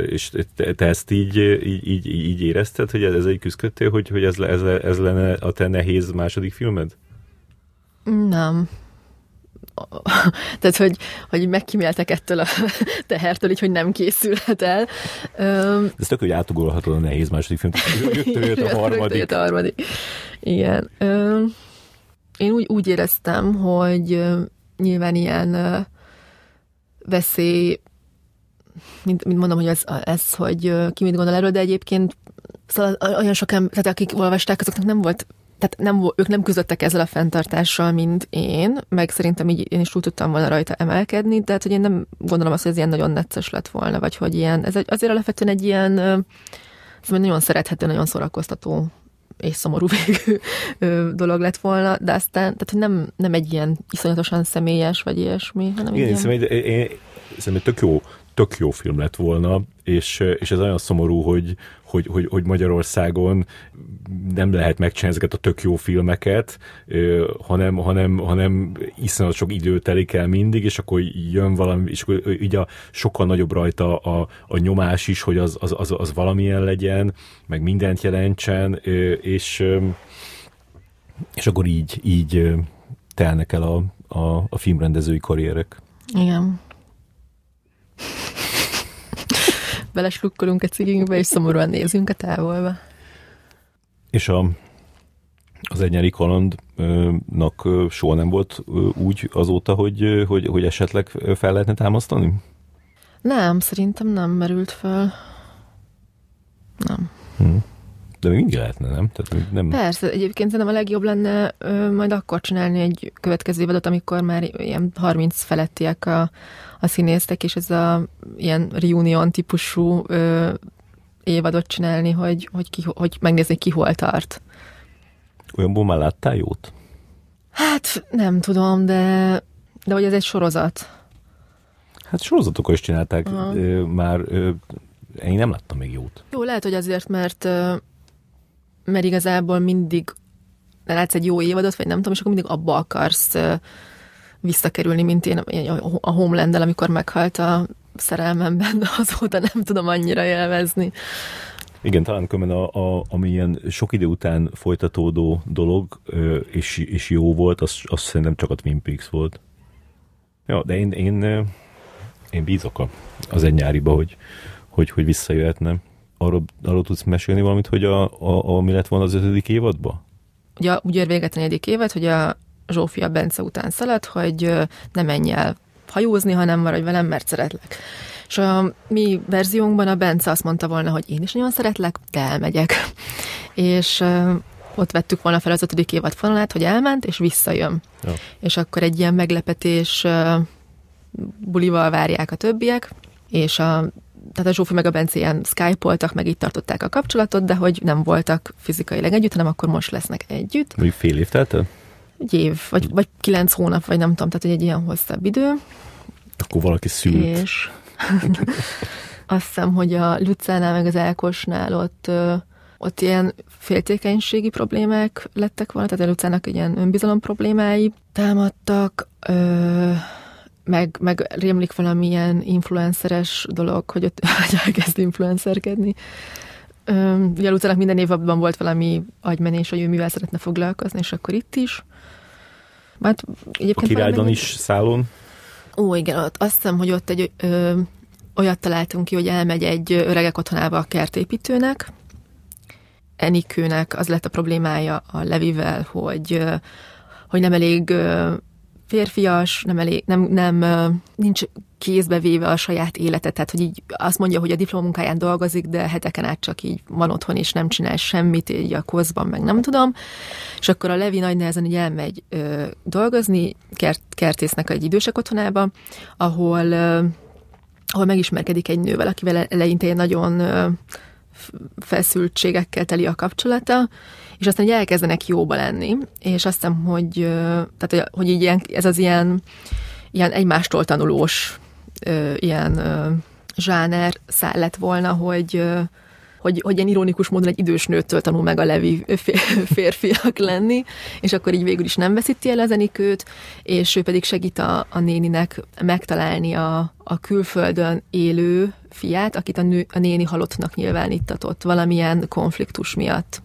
és te ezt így, így, így, így érezted, hogy ez egy küzdködtél, hogy, hogy ez, ez, ez lenne a te nehéz második filmed? Nem, tehát, hogy, hogy megkíméltek ettől a tehertől, így, hogy nem készülhet el. Um, Ez tök, hogy átugolhatod a nehéz második film. Rögtön jött a harmadik. Jött a harmadik. Igen. Um, én úgy, úgy éreztem, hogy nyilván ilyen veszély, mint, mint mondom, hogy ez, ez hogy ki mit gondol erről, de egyébként szóval olyan sok ember, tehát akik olvasták, azoknak nem volt tehát nem, ők nem közöttek ezzel a fenntartással, mint én, meg szerintem így én is túl tudtam volna rajta emelkedni, tehát hogy én nem gondolom azt, hogy ez ilyen nagyon necces lett volna, vagy hogy ilyen, ez egy, azért alapvetően egy ilyen Szóval nagyon szerethető, nagyon szórakoztató és szomorú végű dolog lett volna, de aztán, tehát hogy nem, nem egy ilyen iszonyatosan személyes, vagy ilyesmi, hanem Igen, ilyen... szerintem, én, szerintem tök jó, tök jó film lett volna, és, és ez olyan szomorú, hogy, hogy, hogy, hogy Magyarországon nem lehet megcsinálni ezeket a tök jó filmeket, hanem, hanem, hanem iszonyat sok idő telik el mindig, és akkor jön valami, és akkor így a, sokkal nagyobb rajta a, a nyomás is, hogy az, az, az, az valamilyen legyen, meg mindent jelentsen, és, és akkor így, így telnek el a, a, a filmrendezői karrierek. Igen belesukkolunk a cigünkbe, és szomorúan nézünk a távolba. És a, az egynyeri kalandnak soha nem volt úgy azóta, hogy, hogy, hogy esetleg fel lehetne támasztani? Nem, szerintem nem merült fel. Nem. Hmm. De még mindig lehetne, nem? Tehát nem... Persze, egyébként szerintem a legjobb lenne ö, majd akkor csinálni egy következő évadot, amikor már ilyen 30 felettiek a, a színésztek, és ez a ilyen reunion típusú ö, évadot csinálni, hogy, hogy, ki, hogy megnézni, ki hol tart. Olyanból már láttál jót? Hát nem tudom, de, de hogy ez egy sorozat. Hát sorozatokkal is csinálták uh-huh. már, ö, én nem láttam még jót. Jó, lehet, hogy azért, mert mert igazából mindig látsz egy jó évadot, vagy nem tudom, és akkor mindig abba akarsz visszakerülni, mint én a homeland amikor meghalt a szerelmemben, de azóta nem tudom annyira élvezni. Igen, talán különben a, a, ami ilyen sok idő után folytatódó dolog, és, és jó volt, az, az szerintem csak a Twin Peaks volt. Ja, de én, én, én bízok az egy nyáriba, hogy, hogy, hogy visszajöhetne arról, arról tudsz mesélni valamit, hogy a, a, a, mi lett volna az ötödik évadban? Ugye úgy ér véget a negyedik évad, hogy a Zsófia Bence után szaladt, hogy ne menj el hajózni, hanem maradj velem, mert szeretlek. És a mi verziónkban a Bence azt mondta volna, hogy én is nagyon szeretlek, de elmegyek. És ott vettük volna fel az ötödik évad fonalát, hogy elment, és visszajön. Ja. És akkor egy ilyen meglepetés bulival várják a többiek, és a tehát a Zsófi meg a Bence ilyen skype-oltak, meg itt tartották a kapcsolatot, de hogy nem voltak fizikailag együtt, hanem akkor most lesznek együtt. Mondjuk fél év telt Egy év, vagy, vagy kilenc hónap, vagy nem tudom, tehát egy ilyen hosszabb idő. Akkor valaki szült. És azt hiszem, hogy a Lucánál meg az Elkosnál ott, ott ilyen féltékenységi problémák lettek volna, tehát a Lucának ilyen önbizalom problémái támadtak, ö, meg, meg rémlik valamilyen influenceres dolog, hogy ott elkezd influencerkedni. Ugye utána minden évben volt valami agymenés, hogy ő mivel szeretne foglalkozni, és akkor itt is. Hát, egyébként a királydan is szálon. Ó, igen, ott azt hiszem, hogy ott egy ö, olyat találtunk ki, hogy elmegy egy öregek otthonába a kertépítőnek, Enikőnek az lett a problémája a Levivel, hogy, hogy nem elég férfias, nem, elég, nem, nem nincs kézbe véve a saját élete, tehát hogy így azt mondja, hogy a diplomunkáján dolgozik, de heteken át csak így van otthon, és nem csinál semmit, így a kozban, meg nem tudom. És akkor a Levi nagy nehezen így elmegy ö, dolgozni, kert, kertésznek egy idősek otthonába, ahol, ö, ahol megismerkedik egy nővel, akivel eleinte nagyon ö, feszültségekkel teli a kapcsolata, és aztán hogy elkezdenek jóba lenni, és azt hiszem, hogy, tehát, hogy így ilyen, ez az ilyen, ilyen egymástól tanulós ilyen zsáner száll lett volna, hogy, hogy, hogy ilyen ironikus módon egy idős nőtől tanul meg a levi férfiak lenni, és akkor így végül is nem veszíti el a zenikőt, és ő pedig segít a, a néninek megtalálni a, a külföldön élő fiát, akit a, nő, a néni halottnak nyilvánítatott valamilyen konfliktus miatt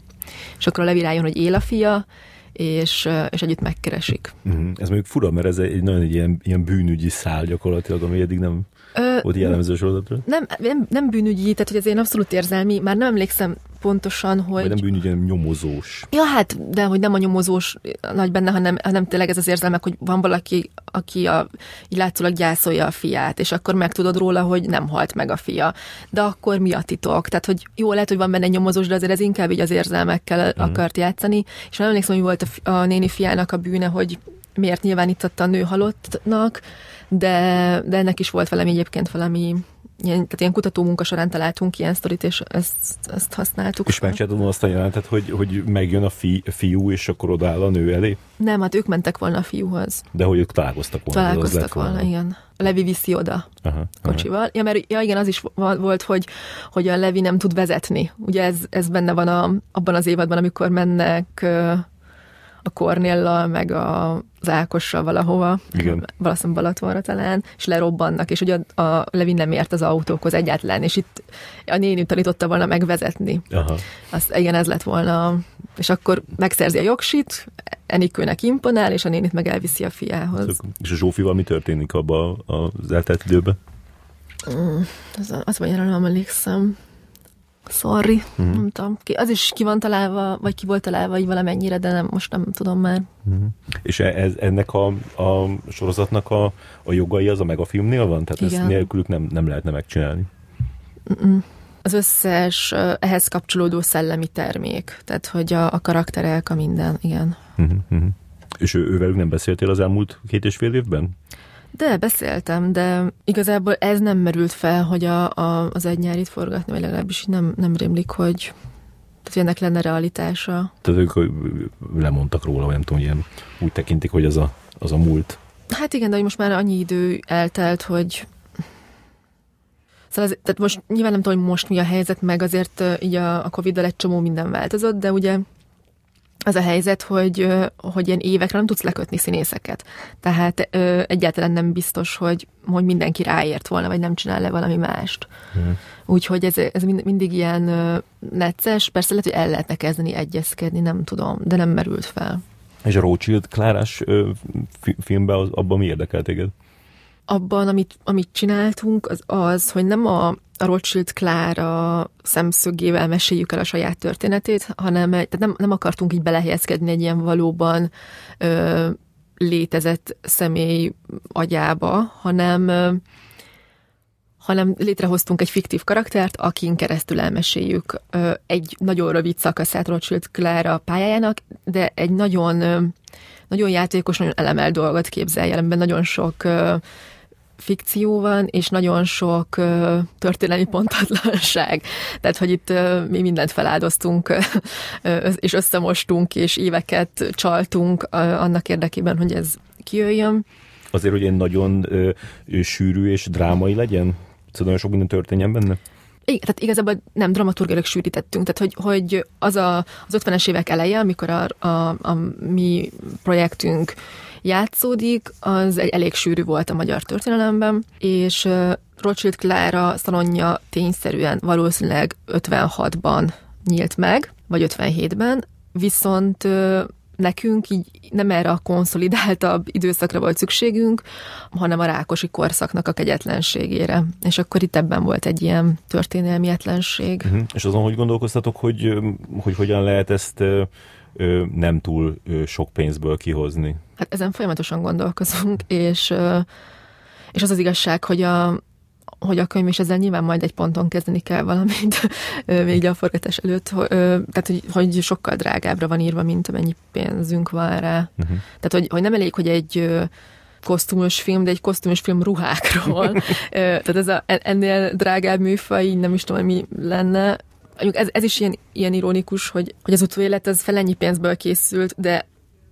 és akkor a Levi rájön, hogy él a fia, és, és együtt megkeresik. Uh-huh. Ez mondjuk fura, mert ez egy nagyon egy ilyen, ilyen bűnügyi szál gyakorlatilag, ami eddig nem Ö, volt jellemző sorozatra. Nem, nem, nem bűnügyi, tehát hogy ez én abszolút érzelmi, már nem emlékszem pontosan, hogy... Vagy nem bűnügyi, hanem nyomozós. Ja, hát, de hogy nem a nyomozós nagy benne, hanem, hanem tényleg ez az érzelmek, hogy van valaki, aki a, így látszólag gyászolja a fiát, és akkor megtudod róla, hogy nem halt meg a fia. De akkor mi a titok? Tehát, hogy jó, lehet, hogy van benne nyomozós, de azért ez inkább így az érzelmekkel mm. akart játszani. És nem emlékszem, hogy volt a, a néni fiának a bűne, hogy miért nyilvánította a nő halottnak, de, de ennek is volt valami egyébként valami ilyen, tehát ilyen kutató munka során találtunk ilyen sztorit, és ezt, ezt használtuk. És megcsináltad azt a jelentet, hogy, hogy megjön a fi, fiú, és akkor odaáll a nő elé? Nem, hát ők mentek volna a fiúhoz. De hogy ők találkoztak volna. Találkoztak volna, volna, igen. Levi viszi oda aha, kocsival. Aha. Ja, mert ja, igen, az is volt, hogy, hogy a Levi nem tud vezetni. Ugye ez, ez benne van a, abban az évadban, amikor mennek a Kornéllal, meg a, az Ákossal valahova, Igen. valószínűleg Balatonra talán, és lerobbannak, és ugye a, a Levin nem ért az autókhoz egyáltalán, és itt a néni tanította volna megvezetni. Aha. Azt, igen, ez lett volna, és akkor megszerzi a jogsit, Enikőnek imponál, és a nénit meg elviszi a fiához. És a Zsófival mi történik abban az eltelt időben? Mm, az, az vagy nem emlékszem. Sorry, uh-huh. nem tudom. Az is ki van találva, vagy ki volt találva így valamennyire, de nem, most nem tudom már. Uh-huh. És e, ez, ennek a, a sorozatnak a, a jogai az a megafilmnél van? Tehát Igen. ezt nélkülük nem, nem lehetne megcsinálni? Uh-uh. Az összes ehhez kapcsolódó szellemi termék, tehát hogy a, a karakterek, a minden, igen. Uh-huh. uh-huh. És ő, ővelük nem beszéltél az elmúlt két és fél évben? De, beszéltem, de igazából ez nem merült fel, hogy a, a, az egy nyárit forgatni, vagy legalábbis nem, nem rémlik, hogy tehát ennek lenne realitása. Tehát ők lemondtak róla, vagy nem tudom, ilyen úgy tekintik, hogy az a, az a múlt. Hát igen, de hogy most már annyi idő eltelt, hogy Szóval az, tehát most nyilván nem tudom, hogy most mi a helyzet, meg azért így a, a Covid-dal egy csomó minden változott, de ugye az a helyzet, hogy, hogy ilyen évekre nem tudsz lekötni színészeket. Tehát ö, egyáltalán nem biztos, hogy, hogy mindenki ráért volna, vagy nem csinál le valami mást. Mm. Úgyhogy ez, ez mind, mindig ilyen necces. Persze lehet, hogy el lehetne kezdeni egyezkedni, nem tudom, de nem merült fel. És a Rothschild Klárás ö, filmben az, abban mi érdekel téged? Abban, amit, amit csináltunk, az az, hogy nem a a Rothschild Klára szemszögével meséljük el a saját történetét, hanem tehát nem, nem akartunk így belehelyezkedni egy ilyen valóban ö, létezett személy agyába, hanem hanem létrehoztunk egy fiktív karaktert, akin keresztül elmeséljük ö, egy nagyon rövid szakaszát Rothschild Klára pályájának, de egy nagyon, ö, nagyon játékos, nagyon elemel dolgot képzelj el, nagyon sok ö, fikció van, és nagyon sok uh, történelmi pontatlanság. Tehát, hogy itt uh, mi mindent feláldoztunk, uh, és összemostunk, és éveket csaltunk uh, annak érdekében, hogy ez kijöjjön. Azért, hogy egy nagyon uh, sűrű és drámai legyen? Szóval nagyon sok minden történjen benne? Igen, tehát igazából nem dramaturgilag sűrítettünk, tehát hogy, hogy az a, az 50-es évek eleje, amikor a, a, a mi projektünk játszódik, az egy elég sűrű volt a magyar történelemben, és Rothschild Klára szalonja tényszerűen valószínűleg 56-ban nyílt meg, vagy 57-ben, viszont nekünk így nem erre a konszolidáltabb időszakra volt szükségünk, hanem a rákosi korszaknak a kegyetlenségére. És akkor itt ebben volt egy ilyen történelmietlenség. Uh-huh. És azon, hogy gondolkoztatok, hogy, hogy hogyan lehet ezt nem túl sok pénzből kihozni? Hát ezen folyamatosan gondolkozunk, és, és az az igazság, hogy a, hogy a könyv, és ezzel nyilván majd egy ponton kezdeni kell valamit, még a forgatás előtt, tehát hogy, hogy sokkal drágábbra van írva, mint amennyi pénzünk van rá. Uh-huh. Tehát, hogy, hogy nem elég, hogy egy kosztümös film, de egy kosztümös film ruhákról. tehát ez a, ennél drágább műfaj, így nem is tudom, mi lenne. Ez, ez is ilyen, ilyen ironikus, hogy, hogy az utóélet az fel ennyi pénzből készült, de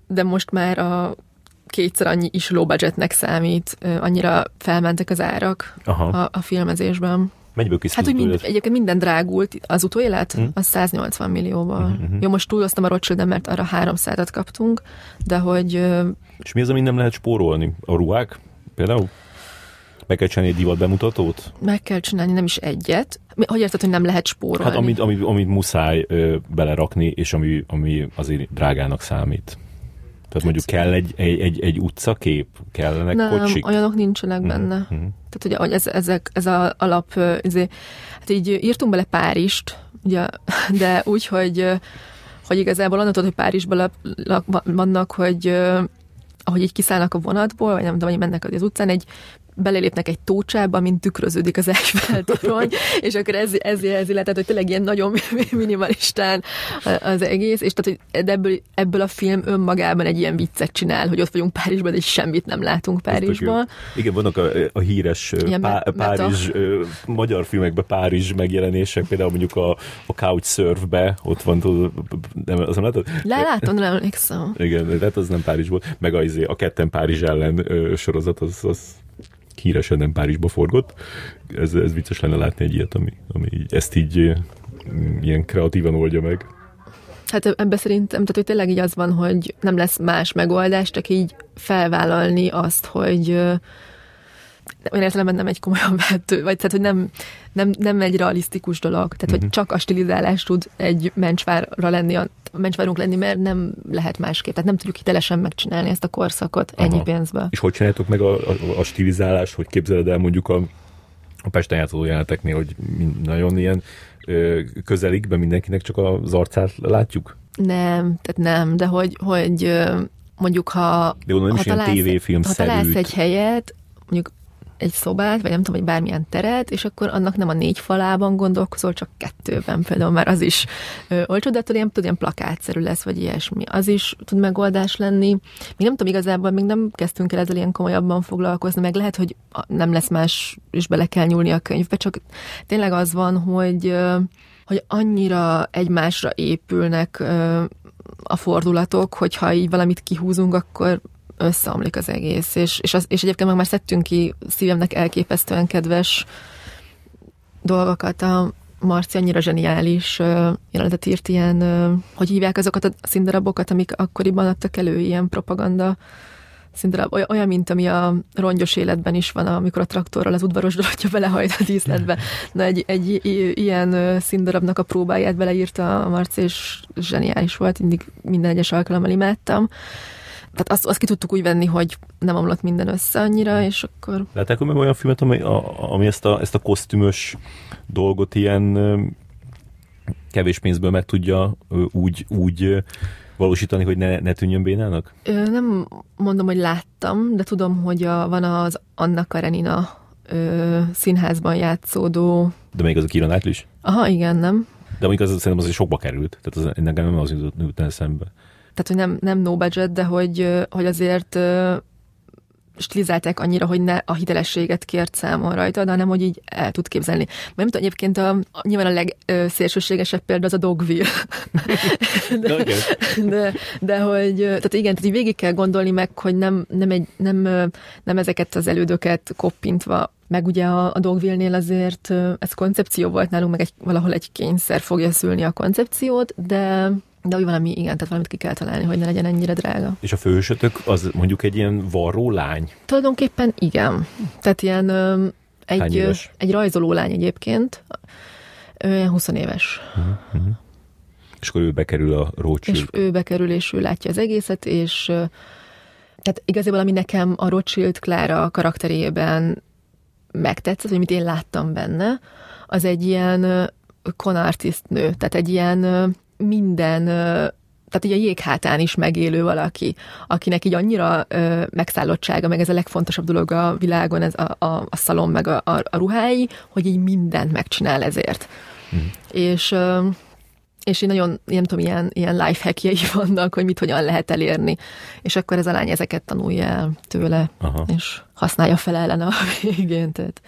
de most már a kétszer annyi is low budgetnek számít, annyira felmentek az árak Aha. a, a filmezésben. Mennyiből Hát, hogy mind, egyébként minden drágult. Az utóélet, hmm. az 180 millióval. Hmm. Jó, most túloztam a rothschild mert arra 300-at kaptunk, de hogy... És mi az, ami nem lehet spórolni? A ruhák például? Meg kell csinálni egy divat bemutatót? Meg kell csinálni, nem is egyet. Hogy érted, hogy nem lehet spórolni? Hát amit, amit, amit muszáj ö, belerakni, és ami, ami azért drágának számít. Tehát mondjuk kell egy, egy, egy, egy utcakép, kellenek Nem, kocsik? olyanok nincsenek mm-hmm. benne. Mm-hmm. Tehát ugye hogy ez, ezek, ez a alap, ezért, hát így írtunk bele Párizst, ugye, de úgy, hogy, hogy igazából annak hogy Párizsban vannak, hogy ahogy így kiszállnak a vonatból, vagy nem tudom, hogy mennek az utcán, egy belelépnek egy tócsába, mint tükröződik az Eiffel torony, és akkor ez, ez jelzi le, tehát hogy tényleg ilyen nagyon minimalistán az egész, és tehát, hogy ebből, ebből a film önmagában egy ilyen viccet csinál, hogy ott vagyunk Párizsban, és semmit nem látunk Párizsban. Igen, vannak a, a híres ilyen pá, Párizs, meta. magyar filmekben Párizs megjelenések, például mondjuk a, a Couchsurfbe, ott van, tudod, nem, az nem látod? Le, látom, nem emlékszem. Igen, tehát az nem Párizs volt, meg a, izé, a ketten Párizs ellen sorozat, az, az híresen nem Párizsba forgott. Ez, ez vicces lenne látni egy ilyet, ami, ami ezt így ilyen kreatívan oldja meg. Hát ebbe szerintem, tehát hogy tényleg így az van, hogy nem lesz más megoldás, csak így felvállalni azt, hogy olyan értelemben nem egy komolyan vehető, vagy tehát, hogy nem, nem, nem egy realisztikus dolog. Tehát, uh-huh. hogy mhm. csak a stilizálás tud egy mencsvárra lenni, a mencsvárunk lenni, mert nem lehet másképp. Tehát nem tudjuk hitelesen megcsinálni ezt a korszakot Aha. ennyi pénzbe. És hogy csináljátok meg a, a, a stilizálást, hogy képzeled el mondjuk a, a Pesten játszó jeleneteknél, hogy nagyon ilyen ö, közelikben mindenkinek csak az arcát látjuk? Nem, tehát nem, de hogy, hogy mondjuk ha, de ha, találsz, ha találsz egy helyet, mondjuk egy szobát, vagy nem tudom, hogy bármilyen teret, és akkor annak nem a négy falában gondolkozol, csak kettőben például már az is ö, olcsó, de attól ilyen, tud, ilyen plakátszerű lesz, vagy ilyesmi. Az is tud megoldás lenni. Mi nem tudom, igazából még nem kezdtünk el ezzel ilyen komolyabban foglalkozni, meg lehet, hogy nem lesz más, és bele kell nyúlni a könyvbe, csak tényleg az van, hogy hogy annyira egymásra épülnek a fordulatok, hogyha így valamit kihúzunk, akkor összeomlik az egész. És, és, az, és egyébként meg már szedtünk ki szívemnek elképesztően kedves dolgokat. A Marci annyira zseniális jelenetet írt ilyen, hogy hívják azokat a színdarabokat, amik akkoriban adtak elő ilyen propaganda szinte olyan, mint ami a rongyos életben is van, amikor a traktorral az udvaros drótja belehajt a díszletbe. Na, egy, egy ilyen színdarabnak a próbáját beleírta a Marci, és zseniális volt, mindig minden egyes alkalommal imádtam tehát azt, azt ki tudtuk úgy venni, hogy nem omlott minden össze annyira, és akkor... Látták meg olyan filmet, ami, a, ami ezt, a, ezt a kosztümös dolgot ilyen kevés pénzből meg tudja úgy, úgy valósítani, hogy ne, ne tűnjön bénának? Ö, nem mondom, hogy láttam, de tudom, hogy a, van az Anna Karenina ö, színházban játszódó... De még az a Kira is? Aha, igen, nem? De mondjuk az szerintem az is sokba került, tehát az, nekem nem az jutott eszembe tehát hogy nem, nem no budget, de hogy, hogy azért stilizálták annyira, hogy ne a hitelességet kért számon rajta, de hanem, hogy így el tud képzelni. Mert nem tudom, egyébként a, nyilván a legszélsőségesebb példa az a Dogville. de, de, de, hogy, tehát igen, tehát így végig kell gondolni meg, hogy nem, nem, egy, nem, nem ezeket az elődöket koppintva meg ugye a, a Dogville-nél azért ez koncepció volt nálunk, meg egy, valahol egy kényszer fogja szülni a koncepciót, de de úgy valami, igen, tehát valamit ki kell találni, hogy ne legyen ennyire drága. És a főhősötök az mondjuk egy ilyen varró lány? Tulajdonképpen igen. Tehát ilyen ö, egy, ö, egy rajzoló lány egyébként, olyan 20 éves. Uh-huh. És akkor ő bekerül a Rothschild. És ő bekerül, és ő látja az egészet, és tehát igazából, ami nekem a Rothschild Klára karakterében megtetszett, vagy amit én láttam benne, az egy ilyen con artist nő, tehát egy ilyen minden tehát így a jéghátán is megélő valaki, akinek így annyira ö, megszállottsága, meg ez a legfontosabb dolog a világon, ez a, a, a szalom, meg a, a, a ruhái, hogy így mindent megcsinál ezért. Mm. És ö, és így nagyon, nem tudom, ilyen, ilyen lifehackjei vannak, hogy mit hogyan lehet elérni. És akkor ez a lány ezeket tanulja el tőle, Aha. és használja fel ellen a végén. Tehát.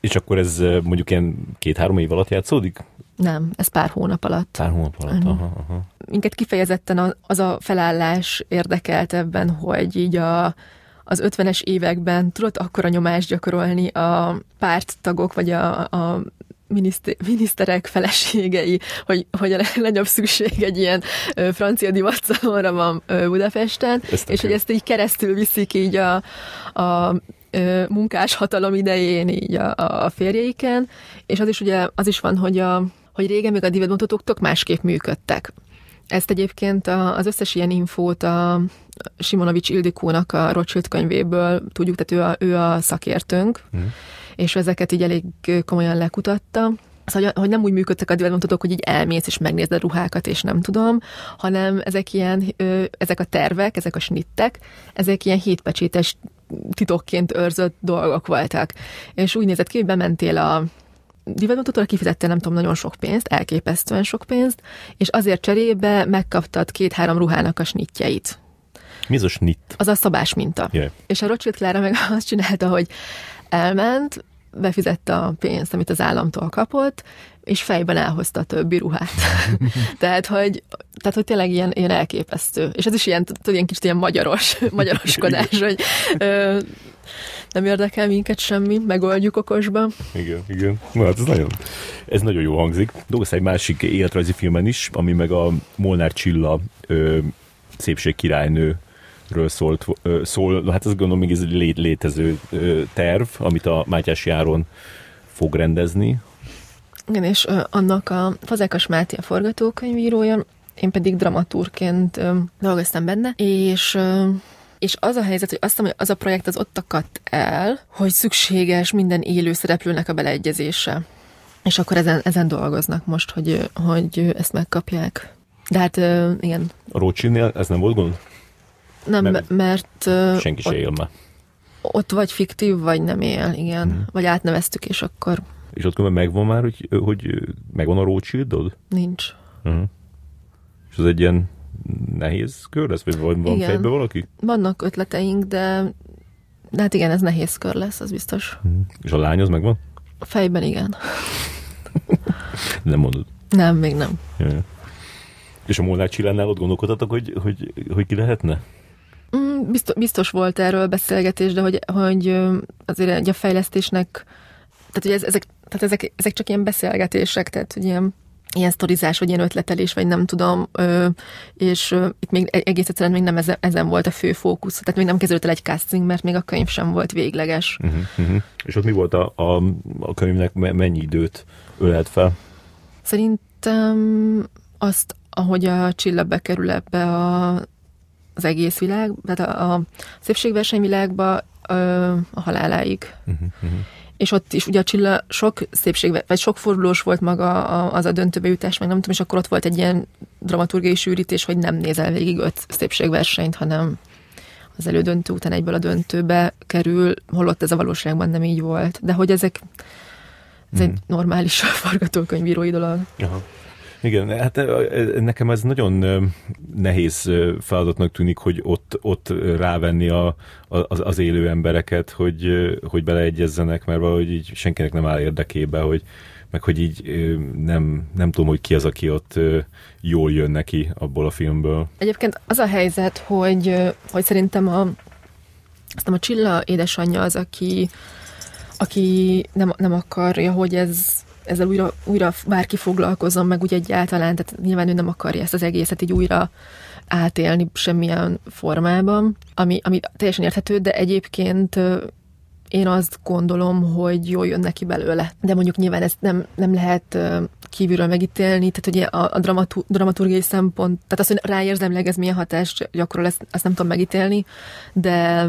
És akkor ez mondjuk ilyen két-három év alatt játszódik? Nem, ez pár hónap alatt. Pár hónap alatt, aha, aha. Minket kifejezetten az a felállás érdekelt ebben, hogy így a, az 50-es években tudott akkora nyomást gyakorolni a párttagok, vagy a, a miniszterek feleségei, hogy, hogy a legnagyobb szükség egy ilyen ö, francia divatszalonra van ö, Budapesten, és hogy ezt így keresztül viszik így a, a ö, munkás hatalom idején így a, a férjeiken, és az is ugye az is van, hogy a hogy régen még a divatmutatók másképp működtek. Ezt egyébként az összes ilyen infót a Simonovics Ildikónak a Rothschild könyvéből tudjuk, tehát ő a, ő a szakértőnk, mm. és ezeket így elég komolyan lekutatta. Szóval, hogy nem úgy működtek a divatmutatók, hogy így elmész és megnézed a ruhákat, és nem tudom, hanem ezek ilyen, ezek a tervek, ezek a snittek, ezek ilyen hétpecsétes titokként őrzött dolgok voltak. És úgy nézett ki, hogy bementél a divatmutatóra kifizette nem tudom, nagyon sok pénzt, elképesztően sok pénzt, és azért cserébe megkaptad két-három ruhának a snitjeit. Mi az a snit? Az a szabás minta. Yeah. És a Rothschild Klára meg azt csinálta, hogy elment, befizette a pénzt, amit az államtól kapott, és fejben elhozta a többi ruhát. tehát, hogy, tehát, hogy tényleg ilyen, ilyen elképesztő. És ez is ilyen, tudod, ilyen kicsit ilyen magyaros, magyaroskodás, hogy ö, nem érdekel minket semmi, megoldjuk okosban. Igen, igen. Na, hát ez nagyon, ez nagyon jó hangzik. Dolgozz egy másik életrajzi filmen is, ami meg a Molnár Csilla ö, szépség királynő ről szólt, ö, szól, hát azt gondolom még ez egy lé, létező ö, terv, amit a Mátyás Járon fog rendezni. Igen, és ö, annak a Fazekas Máté a forgatókönyvírója, én pedig dramaturként dolgoztam benne, és és az a helyzet, hogy azt hiszem, hogy az a projekt az ott akadt el, hogy szükséges minden élő szereplőnek a beleegyezése. És akkor ezen, ezen dolgoznak most, hogy, hogy ezt megkapják. De hát igen. A Rothschildnél ez nem volt gond? Nem, mert, mert senki se él már. Ott vagy fiktív, vagy nem él, igen. Hmm. Vagy átneveztük, és akkor... És ott megvan már, hogy, hogy megvan a Rothschildod? Nincs. Uh-huh. És az egy ilyen nehéz kör lesz, vagy van igen. fejbe valaki? Vannak ötleteink, de, de hát igen, ez nehéz kör lesz, az biztos. Hmm. És a lány az megvan? Fejben igen. nem mondod? Nem, még nem. Ja. És a Molnár Csillánál ott gondolkodtatok, hogy, hogy, hogy ki lehetne? Mm, biztos, biztos volt erről beszélgetés, de hogy, hogy azért egy a fejlesztésnek, tehát hogy ez, ezek, tehát ezek, ezek csak ilyen beszélgetések, tehát hogy ilyen ilyen sztorizás, vagy ilyen ötletelés, vagy nem tudom, ö, és ö, itt még e-, egész egyszerűen még nem ezen, ezen volt a fő fókusz, tehát még nem kezdődött el egy casting, mert még a könyv sem volt végleges. Uh-huh, uh-huh. És ott mi volt a, a, a könyvnek, mennyi időt ölelt fel? Szerintem azt, ahogy a csillag bekerül ebbe a, az egész világ, tehát a, a szépségversenyvilágba ö, a haláláig. Uh-huh, uh-huh és ott is ugye a Csilla sok szépség, vagy sok fordulós volt maga az a döntőbe jutás, meg nem tudom, és akkor ott volt egy ilyen dramaturgiai sűrítés, hogy nem nézel végig öt szépségversenyt, hanem az elődöntő után egyből a döntőbe kerül, holott ez a valóságban nem így volt. De hogy ezek ez mm. egy mhm. normális forgatókönyvírói dolog. Aha. Igen, hát nekem ez nagyon nehéz feladatnak tűnik, hogy ott, ott rávenni a, az, az élő embereket, hogy, hogy beleegyezzenek, mert valahogy így senkinek nem áll érdekébe, hogy meg hogy így nem, nem tudom, hogy ki az, aki ott jól jön neki abból a filmből. Egyébként az a helyzet, hogy, hogy szerintem a, aztán a Csilla édesanyja az, aki, aki nem, nem akarja, hogy ez ezzel újra, újra bárki foglalkozom, meg úgy egyáltalán, tehát nyilván ő nem akarja ezt az egészet így újra átélni semmilyen formában, ami, ami teljesen érthető, de egyébként én azt gondolom, hogy jól jön neki belőle. De mondjuk nyilván ezt nem, nem lehet kívülről megítélni, tehát ugye a, a dramatu, dramaturgiai szempont, tehát az, hogy ráérzemleg ez milyen hatást gyakorol, ezt, ezt nem tudom megítélni, de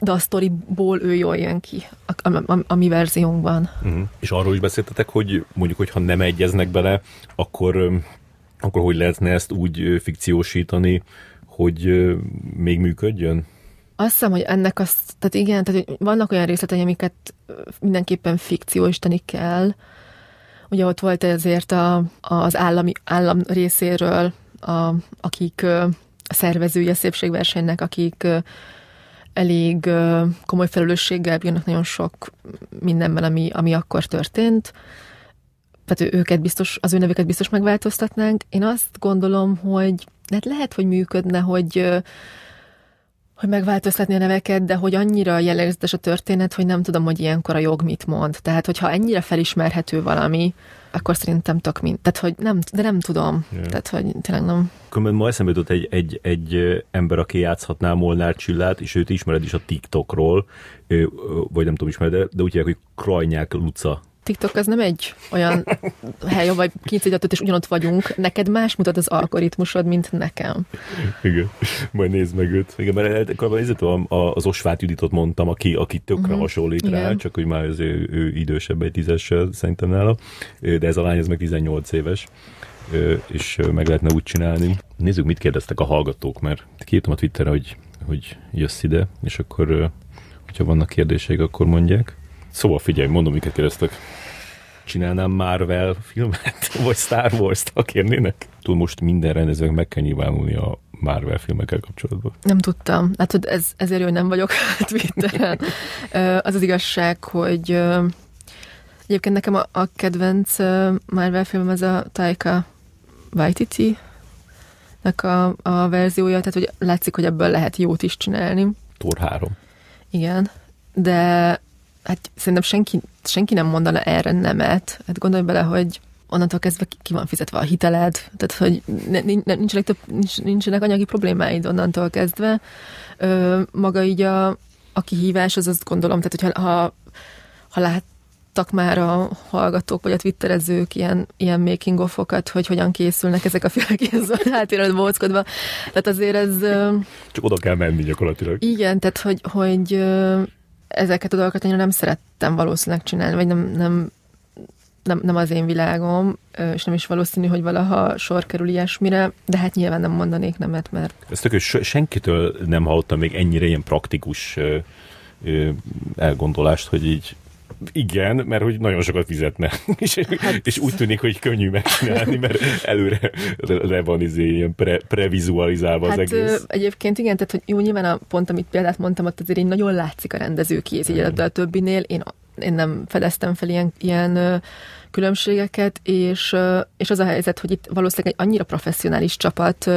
de a sztoriból ő jól jön ki a, a, a, a mi verziónkban. Uh-huh. És arról is beszéltetek, hogy mondjuk, hogyha nem egyeznek bele, akkor, akkor hogy lehetne ezt úgy fikciósítani, hogy még működjön? Azt hiszem, hogy ennek az, tehát igen, tehát hogy vannak olyan részletei, amiket mindenképpen fikciósítani kell. Ugye ott volt ezért a, az állami, állam részéről, a, akik a szervezői a szépségversenynek, akik elég komoly felelősséggel bírnak nagyon sok mindenben, ami, ami akkor történt. Tehát őket biztos, az ő nevüket biztos megváltoztatnánk. Én azt gondolom, hogy hát lehet, hogy működne, hogy hogy megváltoztatni a neveket, de hogy annyira jellegzetes a történet, hogy nem tudom, hogy ilyenkor a jog mit mond. Tehát, hogyha ennyire felismerhető valami, akkor szerintem tök mind. Tehát, hogy nem, de nem tudom. Yeah. Tehát, hogy tényleg nem. Különben ma eszembe jutott egy, egy, egy ember, aki játszhatná Molnár Csillát, és őt ismered is a TikTokról, vagy nem tudom ismered, de, de úgy hívják, hogy Krajnyák Luca TikTok az nem egy olyan hely, ahol egy és ugyanott vagyunk. Neked más mutat az algoritmusod, mint nekem. Igen, majd nézd meg őt. Igen, mert korábban az Osvát Juditot mondtam, aki, aki tökre uh-huh. hasonlít Igen. rá, csak hogy már az ő, ő idősebb egy tízessel szerintem nála, de ez a lány ez meg 18 éves és meg lehetne úgy csinálni. Nézzük, mit kérdeztek a hallgatók, mert kiírtam a Twitterre, hogy, hogy jössz ide, és akkor Ha vannak kérdéseik, akkor mondják. Szóval figyelj, mondom, miket kérdeztek. Csinálnám Marvel filmet, vagy Star Wars-t, ha kérnének? Túl most minden rendezőnek meg kell nyilvánulni a Marvel filmekkel kapcsolatban. Nem tudtam. Látod, ez, ezért hogy nem vagyok Twitteren. Az az igazság, hogy egyébként nekem a, a kedvenc Marvel film az a Taika Waititi nek a, a verziója, tehát hogy látszik, hogy ebből lehet jót is csinálni. Tor 3. Igen, de hát szerintem senki, senki nem mondana erre nemet. Hát gondolj bele, hogy onnantól kezdve ki van fizetve a hiteled, tehát hogy nincsenek, több, nincs, nincsenek anyagi problémáid onnantól kezdve. Ö, maga így a, a kihívás, az azt gondolom, tehát hogyha ha, ha láttak már a hallgatók, vagy a twitterezők ilyen, ilyen making ofokat, hogy hogyan készülnek ezek a ilyen háttérről bóckodva. Tehát azért ez... Csak oda kell menni gyakorlatilag. Igen, tehát hogy, hogy ezeket a dolgokat én nem szerettem valószínűleg csinálni, vagy nem, nem nem, nem az én világom, és nem is valószínű, hogy valaha sor kerül ilyesmire, de hát nyilván nem mondanék nemet, mert... Ez tök, senkitől nem hallottam még ennyire ilyen praktikus elgondolást, hogy így igen, mert hogy nagyon sokat fizetne. és, hát... és úgy tűnik, hogy könnyű megcsinálni, mert előre le van izé, ilyen pre, previzualizálva hát, az egész. Egyébként igen, tehát hogy jó, nyilván a pont, amit példát mondtam, ott azért így nagyon látszik a rendező kész, így a többinél én én nem fedeztem fel ilyen, ilyen különbségeket, és, és az a helyzet, hogy itt valószínűleg egy annyira professzionális csapat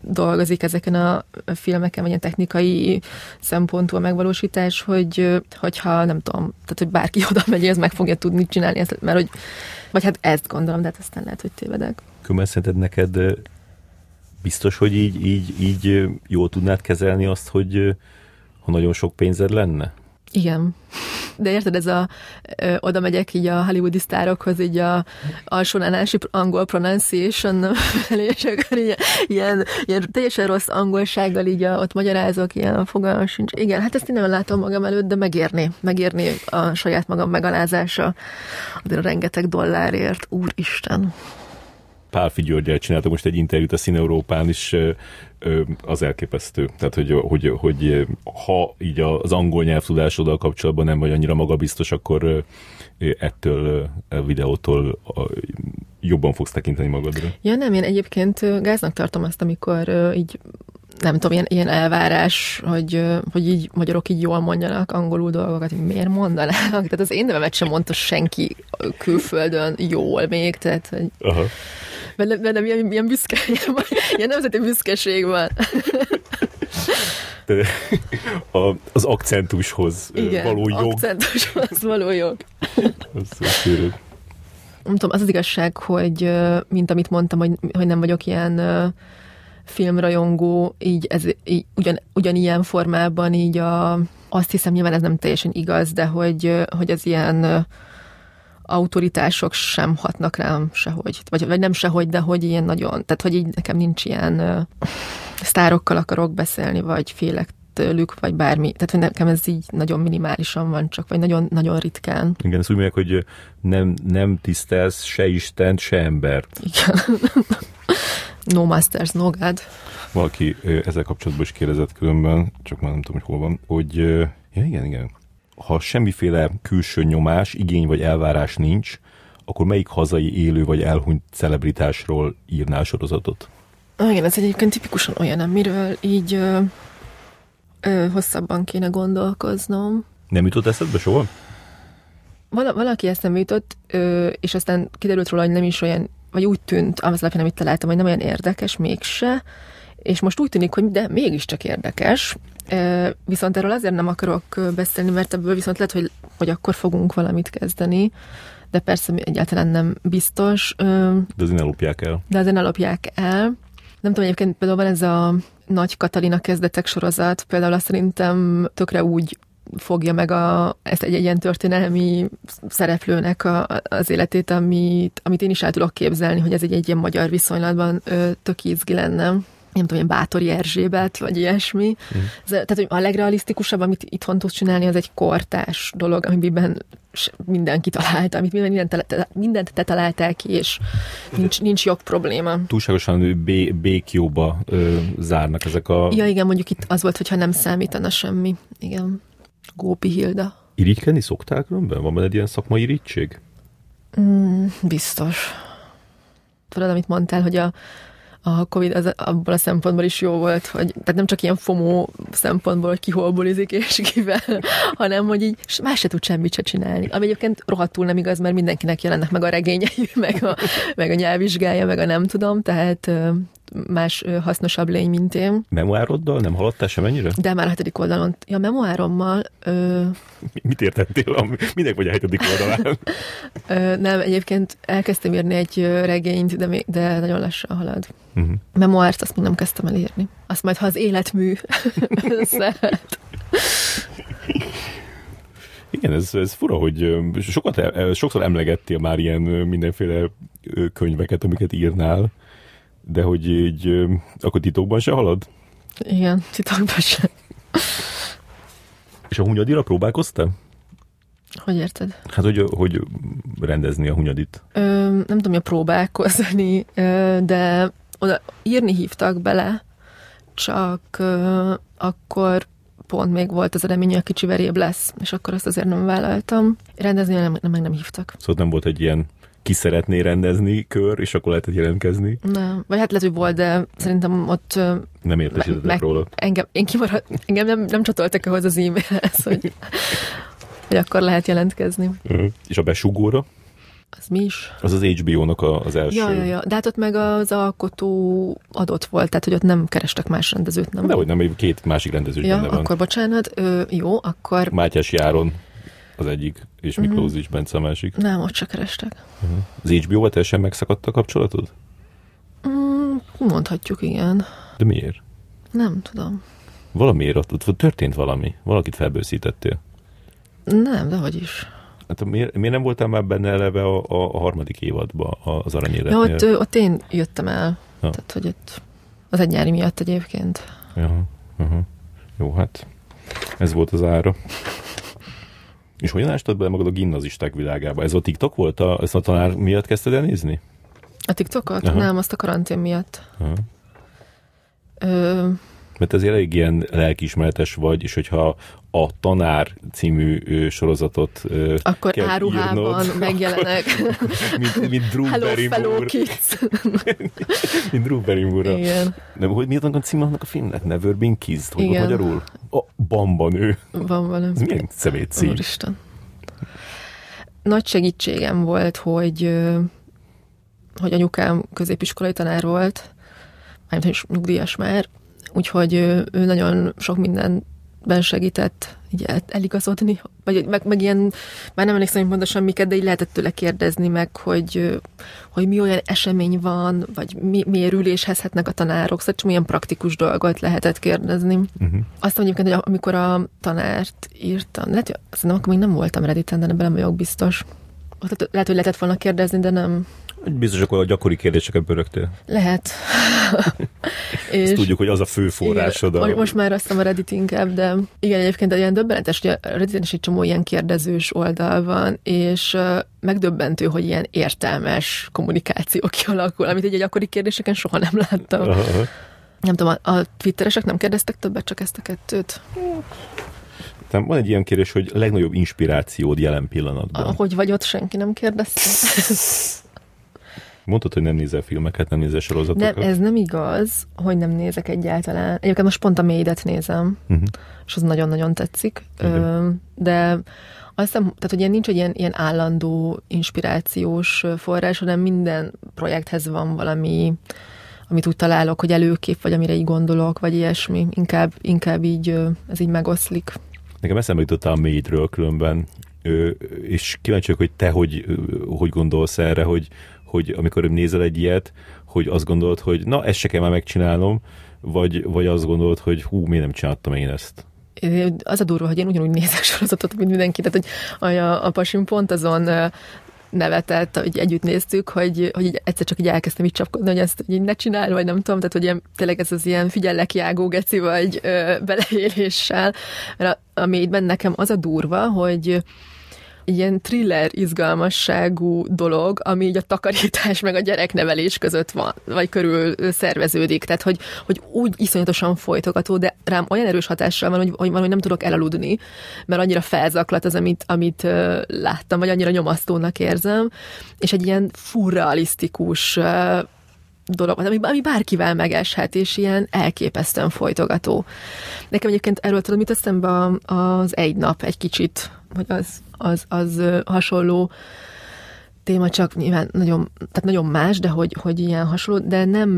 dolgozik ezeken a filmeken, vagy ilyen technikai szempontú a megvalósítás, hogy hogyha nem tudom, tehát hogy bárki oda megy, ez meg fogja tudni csinálni, ezt, mert hogy, vagy hát ezt gondolom, de hát aztán lehet, hogy tévedek. Kömmel szerinted neked biztos, hogy így, így, így jól tudnád kezelni azt, hogy ha nagyon sok pénzed lenne? Igen. De érted, ez a, ö, oda megyek így a hollywoodi sztárokhoz, így a alsónálási angol pronunciation és akkor így, ilyen, ilyen teljesen rossz angolsággal így a, ott magyarázok, ilyen fogalmam sincs. Igen, hát ezt én nem látom magam előtt, de megérni, megérni a saját magam megalázása azért a rengeteg dollárért, úristen. Pálfi Györgyel csináltam most egy interjút a Szín Európán is, az elképesztő. Tehát, hogy, hogy, hogy ha így az angol nyelvtudásoddal kapcsolatban nem vagy annyira magabiztos, akkor ettől a videótól jobban fogsz tekinteni magadra. Ja nem, én egyébként gáznak tartom azt, amikor így nem tudom, ilyen, ilyen elvárás, hogy, hogy így magyarok így jól mondjanak angolul dolgokat, hogy miért mondanának? Tehát az én nevemet sem mondta senki külföldön jól még, tehát hogy... Aha bennem, bennem ilyen, ilyen büszke, ilyen, nemzeti büszkeség van. A, az akcentushoz Igen, való jog. akcentushoz való jog. nem tudom, az az igazság, hogy mint amit mondtam, hogy, hogy nem vagyok ilyen filmrajongó, így, ez, így ugyan, ugyanilyen formában így a, azt hiszem nyilván ez nem teljesen igaz, de hogy, hogy az ilyen autoritások sem hatnak rám sehogy, vagy, vagy nem sehogy, de hogy ilyen nagyon, tehát hogy így nekem nincs ilyen uh, sztárokkal akarok beszélni, vagy félek tőlük, vagy bármi. Tehát hogy nekem ez így nagyon minimálisan van csak, vagy nagyon, nagyon ritkán. Igen, ezt úgy mondják, hogy nem, nem tisztelsz se Isten, se embert. Igen. no masters, no God. Valaki ezzel kapcsolatban is kérdezett különben, csak már nem tudom, hogy hol van, hogy ja, igen, igen, ha semmiféle külső nyomás, igény vagy elvárás nincs, akkor melyik hazai élő vagy elhunyt celebritásról írnál sorozatot? Igen, ez egyébként tipikusan olyan, amiről így ö, ö, hosszabban kéne gondolkoznom. Nem jutott eszedbe soha? Val- valaki ezt nem jutott, ö, és aztán kiderült róla, hogy nem is olyan, vagy úgy tűnt, az alapján, amit találtam, hogy nem olyan érdekes mégse, és most úgy tűnik, hogy de mégiscsak érdekes, Viszont erről azért nem akarok beszélni, mert ebből viszont lehet, hogy, hogy akkor fogunk valamit kezdeni, de persze egyáltalán nem biztos. De azért ne lopják el. De azért ne lopják el. Nem tudom, egyébként például van ez a Nagy Katalina kezdetek sorozat, például azt szerintem tökre úgy fogja meg a, ezt egy, egy ilyen történelmi szereplőnek a, az életét, amit, amit én is el tudok képzelni, hogy ez egy, egy ilyen magyar viszonylatban ö, tök izgi lenne nem tudom, ilyen Bátori Erzsébet, vagy ilyesmi. Mm. Ez, tehát, hogy a legrealisztikusabb, amit itthon tudsz csinálni, az egy kortás dolog, amiben mindenki találta, amit minden, mindent, te, mindent te találtál ki, és nincs, nincs jobb probléma. Túlságosan bé, békjóba ö, zárnak ezek a... Ja, igen, mondjuk itt az volt, hogyha nem számítana semmi. Igen. Gópi Hilda. Irigykedni szoktál különben? Van benned ilyen szakmai irigység? Mm, biztos. Tudod, amit mondtál, hogy a, a Covid az abból a szempontból is jó volt, hogy tehát nem csak ilyen fomó szempontból, hogy ki hol bulizik és kivel, hanem hogy így más se tud semmit se csinálni. Ami egyébként rohadtul nem igaz, mert mindenkinek jelennek meg a regényei, meg a, meg a nyelvvizsgája, meg a nem tudom, tehát más hasznosabb lény, mint én. Memoároddal nem haladtál semennyire? De már a hetedik oldalon. Ja, memoárommal... Ö... Mit értettél? Minek vagy a hetedik oldalán? ö, nem, egyébként elkezdtem írni egy regényt, de, még, de nagyon lassan halad. Uh-huh. Memoárt azt még nem kezdtem el írni. Azt majd, ha az életmű összehet. Igen, ez, ez fura, hogy sokat, sokszor emlegettél már ilyen mindenféle könyveket, amiket írnál, de hogy így, akkor titokban se halad? Igen, titokban se. És a hunyadira próbálkoztál? Hogy érted? Hát, hogy, hogy rendezni a hunyadit. Ö, nem tudom, hogy próbálkozni, ö, de oda írni hívtak bele, csak ö, akkor pont még volt az a remény, hogy a kicsi veréb lesz, és akkor azt azért nem vállaltam. Rendezni nem, nem, meg nem hívtak. Szóval nem volt egy ilyen ki szeretné rendezni kör, és akkor lehetett jelentkezni? Nem, vagy hát lehet, hogy volt, de szerintem ott... Nem értesítettek róla. Engem, én kimarad, engem nem, nem csatoltak ahhoz az e-mailhez, hogy, hogy akkor lehet jelentkezni. Uh-huh. És a besugóra? Az mi is? Az az HBO-nak az első. Ja, ja, ja. De hát ott meg az alkotó adott volt, tehát hogy ott nem kerestek más rendezőt, nem? hogy nem, két másik rendező ja, benne van. akkor bocsánat, ö, jó, akkor... Mátyás Járon az egyik, és mhm. Miklózics uh-huh. Bence a másik. Nem, ott csak kerestek. Uh-huh. Az HBO-val teljesen megszakadt a kapcsolatod? Mm, mondhatjuk, igen. De miért? Nem tudom. Valamiért ott, ott történt valami. Valakit felbőszítettél. Nem, de hogy is. Hát miért, miért nem voltál már benne eleve a, a, a harmadik évadban az aranyéletnél? Ja, ott, ott én jöttem el. Ja. Tehát, hogy ott az egy nyári miatt egyébként. Ja, uh-huh. Jó, hát ez volt az ára. És hogyan ástad bele magad a gimnazisták világába? Ez a TikTok volt? A, ezt a tanár miatt kezdted el nézni? A TikTokot? Aha. Nem, azt a karantén miatt. Aha. Ö... Mert ez elég ilyen lelkiismeretes vagy, és hogyha a Tanár című sorozatot Akkor kell áruhában írnod, megjelenek. Akkor, mint, mint Drew Hello, fellow kids. mint Drew Barrymore. Igen. Nem, hogy miért a cím annak a filmnek? Never Been Kissed? Hogy Igen. magyarul? A Bamba nő. Bamba nő. Ez milyen szemét cím? Úristen. Nagy segítségem volt, hogy hogy anyukám középiskolai tanár volt, mármint is nyugdíjas már, úgyhogy ő nagyon sok minden ben segített így el, eligazodni, vagy meg, meg ilyen, már nem emlékszem, hogy pontosan miket, de így lehetett tőle kérdezni meg, hogy, hogy mi olyan esemény van, vagy mi, miért ülésezhetnek a tanárok, szóval milyen praktikus dolgot lehetett kérdezni. Uh-huh. Azt mondjuk, hogy amikor a tanárt írtam, lehet, hogy szerintem akkor még nem voltam Redditen, de nem vagyok biztos. Lehet, hogy lehetett volna kérdezni, de nem, Biztos, akkor a gyakori kérdéseket bőrögtél. Lehet. és tudjuk, hogy az a fő forrásod. Igen, a... Most már azt a Reddit inkább, de igen, egyébként ilyen döbbenetes, hogy a Redditen is egy csomó ilyen kérdezős oldal van, és megdöbbentő, hogy ilyen értelmes kommunikáció kialakul, amit egy gyakori kérdéseken soha nem láttam. Aha. Nem tudom, a, a twitteresek nem kérdeztek többet, csak ezt a kettőt? Nem, van egy ilyen kérdés, hogy legnagyobb inspirációd jelen pillanatban. Hogy vagy ott, senki nem kérdezte. Mondtad, hogy nem nézel filmeket, nem nézel sorozatokat. Nem, ez nem igaz, hogy nem nézek egyáltalán. Egyébként most pont a mélyet nézem, uh-huh. és az nagyon-nagyon tetszik. Uh-huh. De azt hiszem, tehát, hogy ilyen nincs egy ilyen, ilyen állandó inspirációs forrás, hanem minden projekthez van valami, amit úgy találok, hogy előkép, vagy amire így gondolok, vagy ilyesmi. Inkább, inkább így ez így megoszlik. Nekem eszembe jutottál a mélyről különben, és kíváncsi hogy te hogy, hogy gondolsz erre, hogy, hogy amikor nézel egy ilyet, hogy azt gondolod, hogy na, ezt se kell már megcsinálnom, vagy, vagy azt gondolod, hogy hú, miért nem csináltam én ezt? Az a durva, hogy én ugyanúgy nézek sorozatot, mint mindenki, tehát hogy a, a pasim pont azon nevetett, hogy együtt néztük, hogy, hogy így egyszer csak így elkezdtem így csapkodni, hogy ezt így ne csinál, vagy nem tudom, tehát hogy ilyen, tényleg ez az ilyen figyellek jágó geci vagy ö, beleéléssel, mert a, a mélyben nekem az a durva, hogy ilyen thriller izgalmasságú dolog, ami így a takarítás meg a gyereknevelés között van, vagy körül szerveződik. Tehát, hogy, hogy úgy iszonyatosan folytogató, de rám olyan erős hatással van, hogy, hogy valahogy nem tudok elaludni, mert annyira felzaklat az, amit, amit láttam, vagy annyira nyomasztónak érzem, és egy ilyen furrealisztikus dolog, ami, ami bárkivel megeshet, és ilyen elképesztően folytogató. Nekem egyébként erről tudom, mit eszembe az egy nap egy kicsit, hogy az, az, az hasonló téma, csak nyilván nagyon, tehát nagyon más, de hogy, hogy ilyen hasonló, de nem,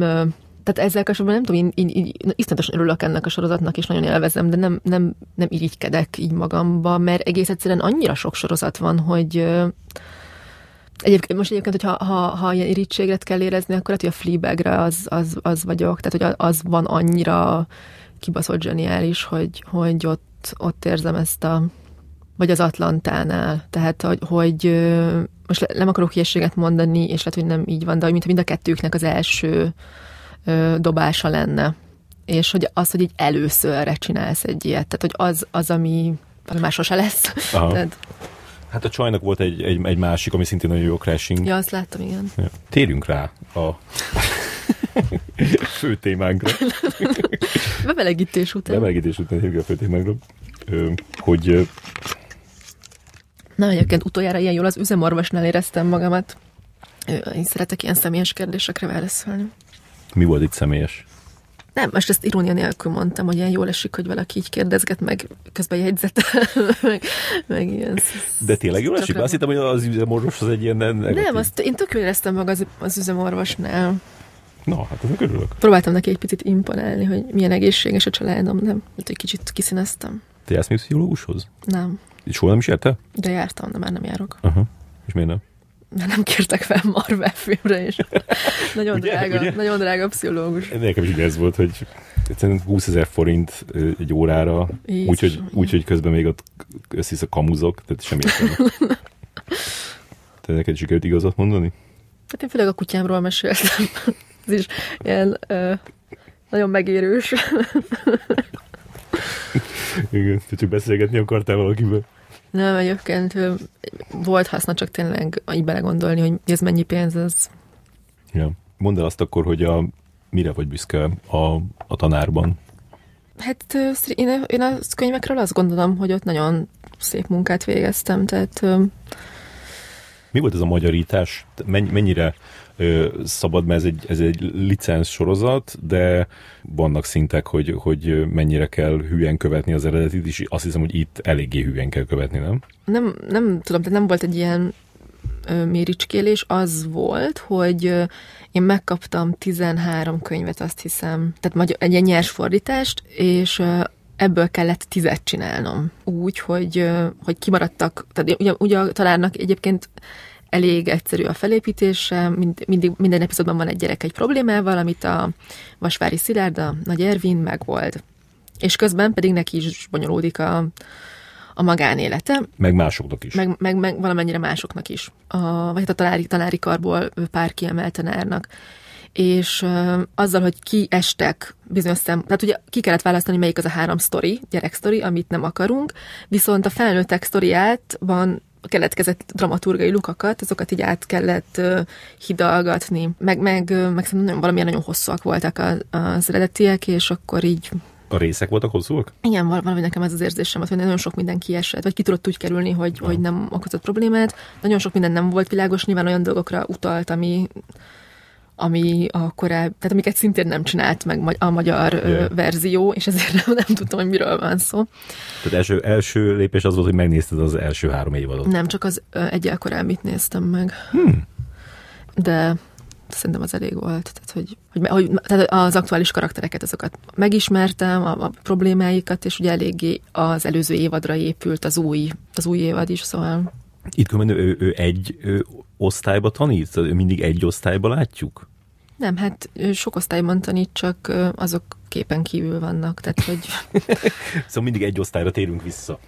tehát ezzel kapcsolatban nem tudom, én, én, én iszonyatosan örülök ennek a sorozatnak, és nagyon élvezem, de nem, nem, nem irigykedek így magamba, mert egész egyszerűen annyira sok sorozat van, hogy Egyébként most egyébként, hogyha ha, ha ilyen irítséget kell érezni, akkor lehet, hogy a Fleabagre az, az, az vagyok, tehát hogy az van annyira kibaszott zseniális, hogy, hogy ott, ott érzem ezt a vagy az Atlantánál, tehát hogy, hogy most nem akarok hülyeséget mondani, és lehet, hogy nem így van, de hogy mint mind a kettőknek az első dobása lenne. És hogy az, hogy így előszörre csinálsz egy ilyet, tehát hogy az, az ami, ami már sose lesz. Tehát, Hát a csajnak volt egy, egy, egy másik, ami szintén nagyon jó crashing. Ja, azt láttam, igen. Ja. Térjünk rá a fő témánkra. Bemelegítés után. Bemelegítés után térjünk a fő témánkra. Hogy... Na, egyébként utoljára ilyen jól az üzemorvosnál éreztem magamat. Én szeretek ilyen személyes kérdésekre válaszolni. Mi volt itt személyes? Nem, most ezt irónia nélkül mondtam, hogy ilyen jól esik, hogy valaki így kérdezget, meg közben jegyzet, meg, meg ilyen. De tényleg jól esik? Azt hittem, hogy az üzemorvos az egy ilyen negatív. Nem, azt én tök éreztem meg az, az üzemorvosnál. Na, hát ezek örülök. Próbáltam neki egy picit imponálni, hogy milyen egészséges a családom, nem? Hát egy kicsit kiszíneztem. Te jársz még pszichológushoz? Nem. Soha nem is érte? De jártam, de már nem járok. Aha. És miért nem? mert nem kértek fel Marvel filmre, és nagyon, ugye, drága, ugye? nagyon drága pszichológus. Nekem is ez volt, hogy egyszerűen 20 ezer forint egy órára, úgyhogy úgy, hogy közben még ott összisz a kamuzok, tehát semmi értelme. Te neked sikerült igazat mondani? Hát én főleg a kutyámról meséltem. Ez is ilyen ö, nagyon megérős. Igen, te csak beszélgetni akartál valakivel. Nem, egyébként volt haszna csak tényleg így belegondolni, hogy ez mennyi pénz ez. Ja. Mondd el azt akkor, hogy a, mire vagy büszke a, a tanárban? Hát én, én a könyvekről azt gondolom, hogy ott nagyon szép munkát végeztem, tehát... Mi volt ez a magyarítás? Mennyire szabad, mert ez egy, ez egy licensz sorozat, de vannak szintek, hogy, hogy mennyire kell hülyen követni az eredetit, és azt hiszem, hogy itt eléggé hülyen kell követni, nem? Nem, nem tudom, tehát nem volt egy ilyen méricskélés, az volt, hogy én megkaptam 13 könyvet, azt hiszem, tehát magyar, egy ilyen nyers fordítást, és ebből kellett tizet csinálnom. Úgy, hogy, hogy kimaradtak, tehát ugye, ugye a egyébként elég egyszerű a felépítése, mind, mindig, minden epizódban van egy gyerek egy problémával, amit a Vasvári Szilárd, a Nagy Ervin megold. És közben pedig neki is bonyolódik a, a magánélete. Meg másoknak is. Meg, meg, meg valamennyire másoknak is. A, vagy hát a tanári, tanári karból pár kiemelt tanárnak. És uh, azzal, hogy ki estek bizonyos szem, tehát ugye ki kellett választani, melyik az a három sztori, gyerek sztori, amit nem akarunk, viszont a felnőttek sztoriát keletkezett dramaturgai lukakat, azokat így át kellett hidalgatni, meg, meg, meg szerintem valamilyen nagyon hosszúak voltak az, az eredetiek, és akkor így a részek voltak hosszúak? Igen, valami nekem ez az érzésem, hogy nagyon sok minden kiesett, vagy ki tudott úgy kerülni, hogy, hogy nem okozott problémát. Nagyon sok minden nem volt világos, nyilván olyan dolgokra utalt, ami ami a korábbi, tehát amiket szintén nem csinált meg a magyar yeah. verzió, és ezért nem, nem tudtam, hogy miről van szó. Tehát első, első lépés az volt, hogy megnézted az első három évadot. Nem, csak az egyel korábbit néztem meg. Hmm. De szerintem az elég volt. Tehát, hogy, hogy, hogy tehát az aktuális karaktereket, azokat megismertem, a, a problémáikat, és ugye eléggé az előző évadra épült az új, az új évad is, szóval... Itt különben ő, ő egy ő osztályba tanít? Mindig egy osztályba látjuk? Nem, hát sok osztályban tanít, csak azok képen kívül vannak, tehát hogy... szóval mindig egy osztályra térünk vissza.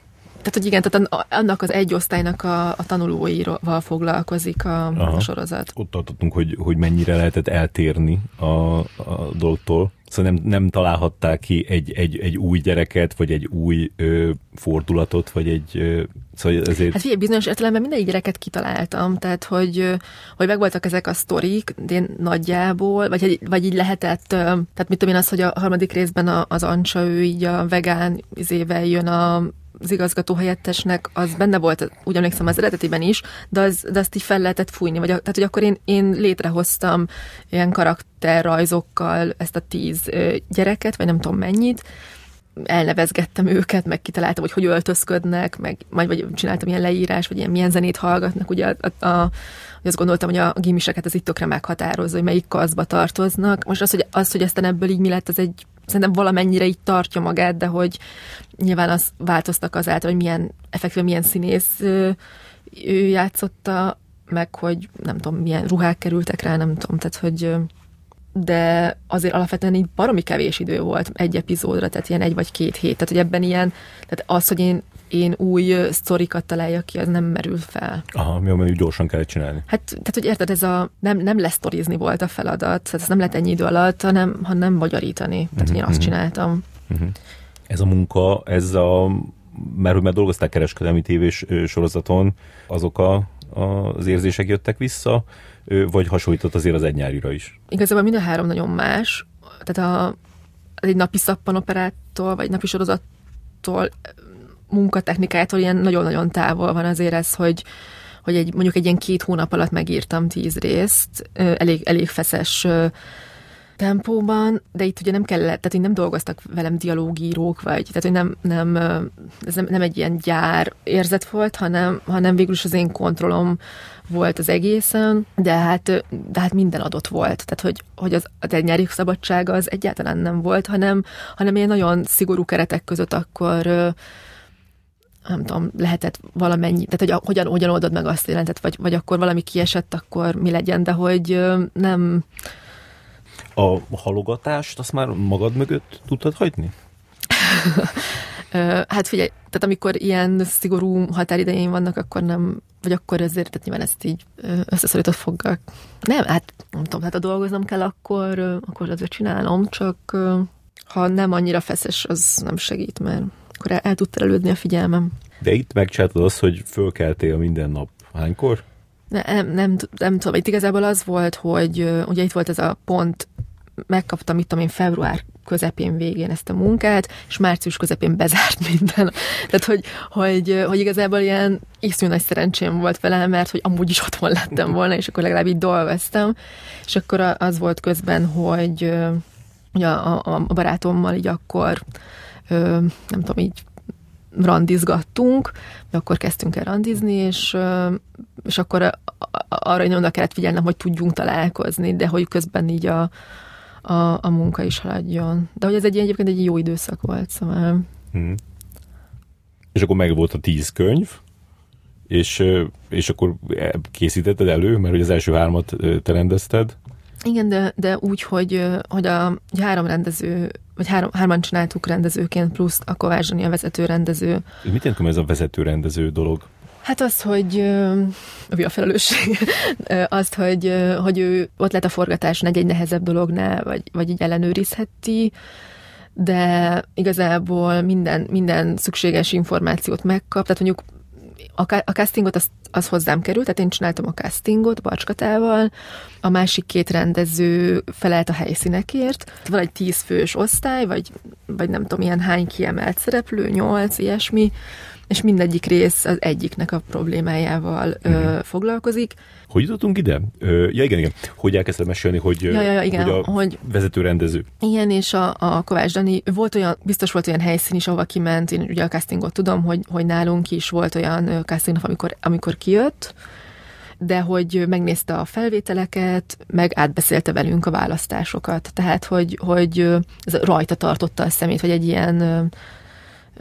Tehát, hogy igen, tehát annak az egy osztálynak a, a tanulóival foglalkozik a, a sorozat. Ott tartottunk, hogy, hogy mennyire lehetett eltérni a, a dologtól. Szóval nem, nem találhatták ki egy, egy, egy új gyereket, vagy egy új ö, fordulatot, vagy egy... Ö, szóval ezért... Hát figyelj, bizonyos értelemben minden gyereket kitaláltam, tehát hogy, hogy megvoltak ezek a sztorik, de én nagyjából, vagy, vagy így lehetett, tehát mit tudom én az, hogy a harmadik részben az Ancsa, ő így a vegán izével jön a az igazgató helyettesnek, az benne volt, úgy emlékszem az eredetiben is, de, az, de azt így fel lehetett fújni. Vagy, tehát, hogy akkor én, én létrehoztam ilyen karakterrajzokkal ezt a tíz gyereket, vagy nem tudom mennyit, elnevezgettem őket, meg kitaláltam, hogy hogy öltözködnek, meg majd vagy csináltam ilyen leírás, vagy ilyen milyen zenét hallgatnak. Ugye a, a, azt gondoltam, hogy a gimiseket ez itt tökre meghatározza, hogy melyik kaszba tartoznak. Most az, hogy, az, hogy aztán ebből így mi lett, az egy szerintem valamennyire így tartja magát, de hogy nyilván az változtak azáltal, hogy milyen, effektíve milyen színész ő, ő játszotta, meg hogy nem tudom, milyen ruhák kerültek rá, nem tudom, tehát hogy de azért alapvetően így baromi kevés idő volt egy epizódra, tehát ilyen egy vagy két hét, tehát hogy ebben ilyen, tehát az, hogy én, én új sztorikat találjak ki, az nem merül fel. Aha, mi mert gyorsan kellett csinálni. Hát, tehát hogy érted, ez a, nem, nem lesztorizni volt a feladat, tehát ez nem lett ennyi idő alatt, hanem, hanem magyarítani, tehát uh-huh, én azt uh-huh. csináltam. Uh-huh. Ez a munka, ez a, mert hogy már dolgozták kereskedelmi tévés sorozaton, azok a, az érzések jöttek vissza, vagy hasonlított azért az egynyárira is? Igazából mind a három nagyon más. Tehát a, egy napi szappanoperától, vagy napi sorozattól, munkatechnikájától ilyen nagyon-nagyon távol van azért ez, hogy, hogy egy, mondjuk egy ilyen két hónap alatt megírtam tíz részt, elég, elég feszes tempóban, de itt ugye nem kellett, tehát hogy nem dolgoztak velem dialógírók, vagy tehát hogy nem, nem, ez nem, nem egy ilyen gyár érzet volt, hanem, hanem végül is az én kontrollom volt az egészen, de hát, de hát minden adott volt. Tehát, hogy, hogy az, a nyári szabadsága az egyáltalán nem volt, hanem, hanem ilyen nagyon szigorú keretek között akkor nem tudom, lehetett valamennyi, tehát hogy hogyan, hogyan oldod meg azt jelentett, vagy, vagy akkor valami kiesett, akkor mi legyen, de hogy nem, a halogatást azt már magad mögött tudtad hagyni? hát figyelj, tehát amikor ilyen szigorú határidején vannak, akkor nem, vagy akkor ezért, tehát nyilván ezt így összeszorított foggal. Nem, hát nem tudom, hát ha dolgoznom kell, akkor, akkor azért csinálom, csak ha nem annyira feszes, az nem segít, mert akkor el, el tud terelődni a figyelmem. De itt megcsináltad azt, hogy fölkeltél minden nap. Hánykor? Nem, nem, nem, nem tudom, itt igazából az volt, hogy ugye itt volt ez a pont, megkaptam, itt tudom én, február közepén végén ezt a munkát, és március közepén bezárt minden. Tehát, hogy, hogy, hogy igazából ilyen iszonyú nagy szerencsém volt vele, mert hogy amúgy is otthon lettem volna, és akkor legalább így dolgoztam, és akkor az volt közben, hogy ugye a, a, a barátommal így akkor nem tudom, így randizgattunk, akkor kezdtünk el randizni, és, és akkor arra én oda kellett figyelnem, hogy tudjunk találkozni, de hogy közben így a, a, a munka is haladjon. De hogy ez egy egyébként egy jó időszak volt, szóval... Hmm. És akkor meg volt a tíz könyv, és, és akkor készítetted elő, mert hogy az első hármat te rendezted. Igen, de, de úgy, hogy, hogy a hogy három rendező, vagy három, hárman csináltuk rendezőként, plusz a Kovács Zsani a vezető rendező. Mit jelent ez a vezető rendező dolog? Hát az, hogy a felelősség, azt, hogy, hogy ő ott lett a forgatáson egy-egy nehezebb dolognál, vagy, vagy így ellenőrizheti, de igazából minden, minden szükséges információt megkap, tehát mondjuk a, a castingot az, az hozzám került, tehát én csináltam a castingot Barcskatával, a másik két rendező felelt a helyszínekért. Van egy tízfős osztály, vagy, vagy nem tudom, ilyen hány kiemelt szereplő, nyolc, ilyesmi, és mindegyik rész az egyiknek a problémájával mm. ö, mhm. foglalkozik. Hogy jutottunk ide? Ö, ja, igen, igen. Hogy elkezdted mesélni, hogy, ja, ja, ja, igen, hogy a hogy, vezető rendező. Igen, és a, a Kovács Dani, volt olyan, biztos volt olyan helyszín is, ahova kiment, én ugye a castingot tudom, hogy, hogy nálunk is volt olyan casting, amikor, amikor kijött, de hogy megnézte a felvételeket, meg átbeszélte velünk a választásokat. Tehát, hogy, hogy ez rajta tartotta a szemét, hogy egy ilyen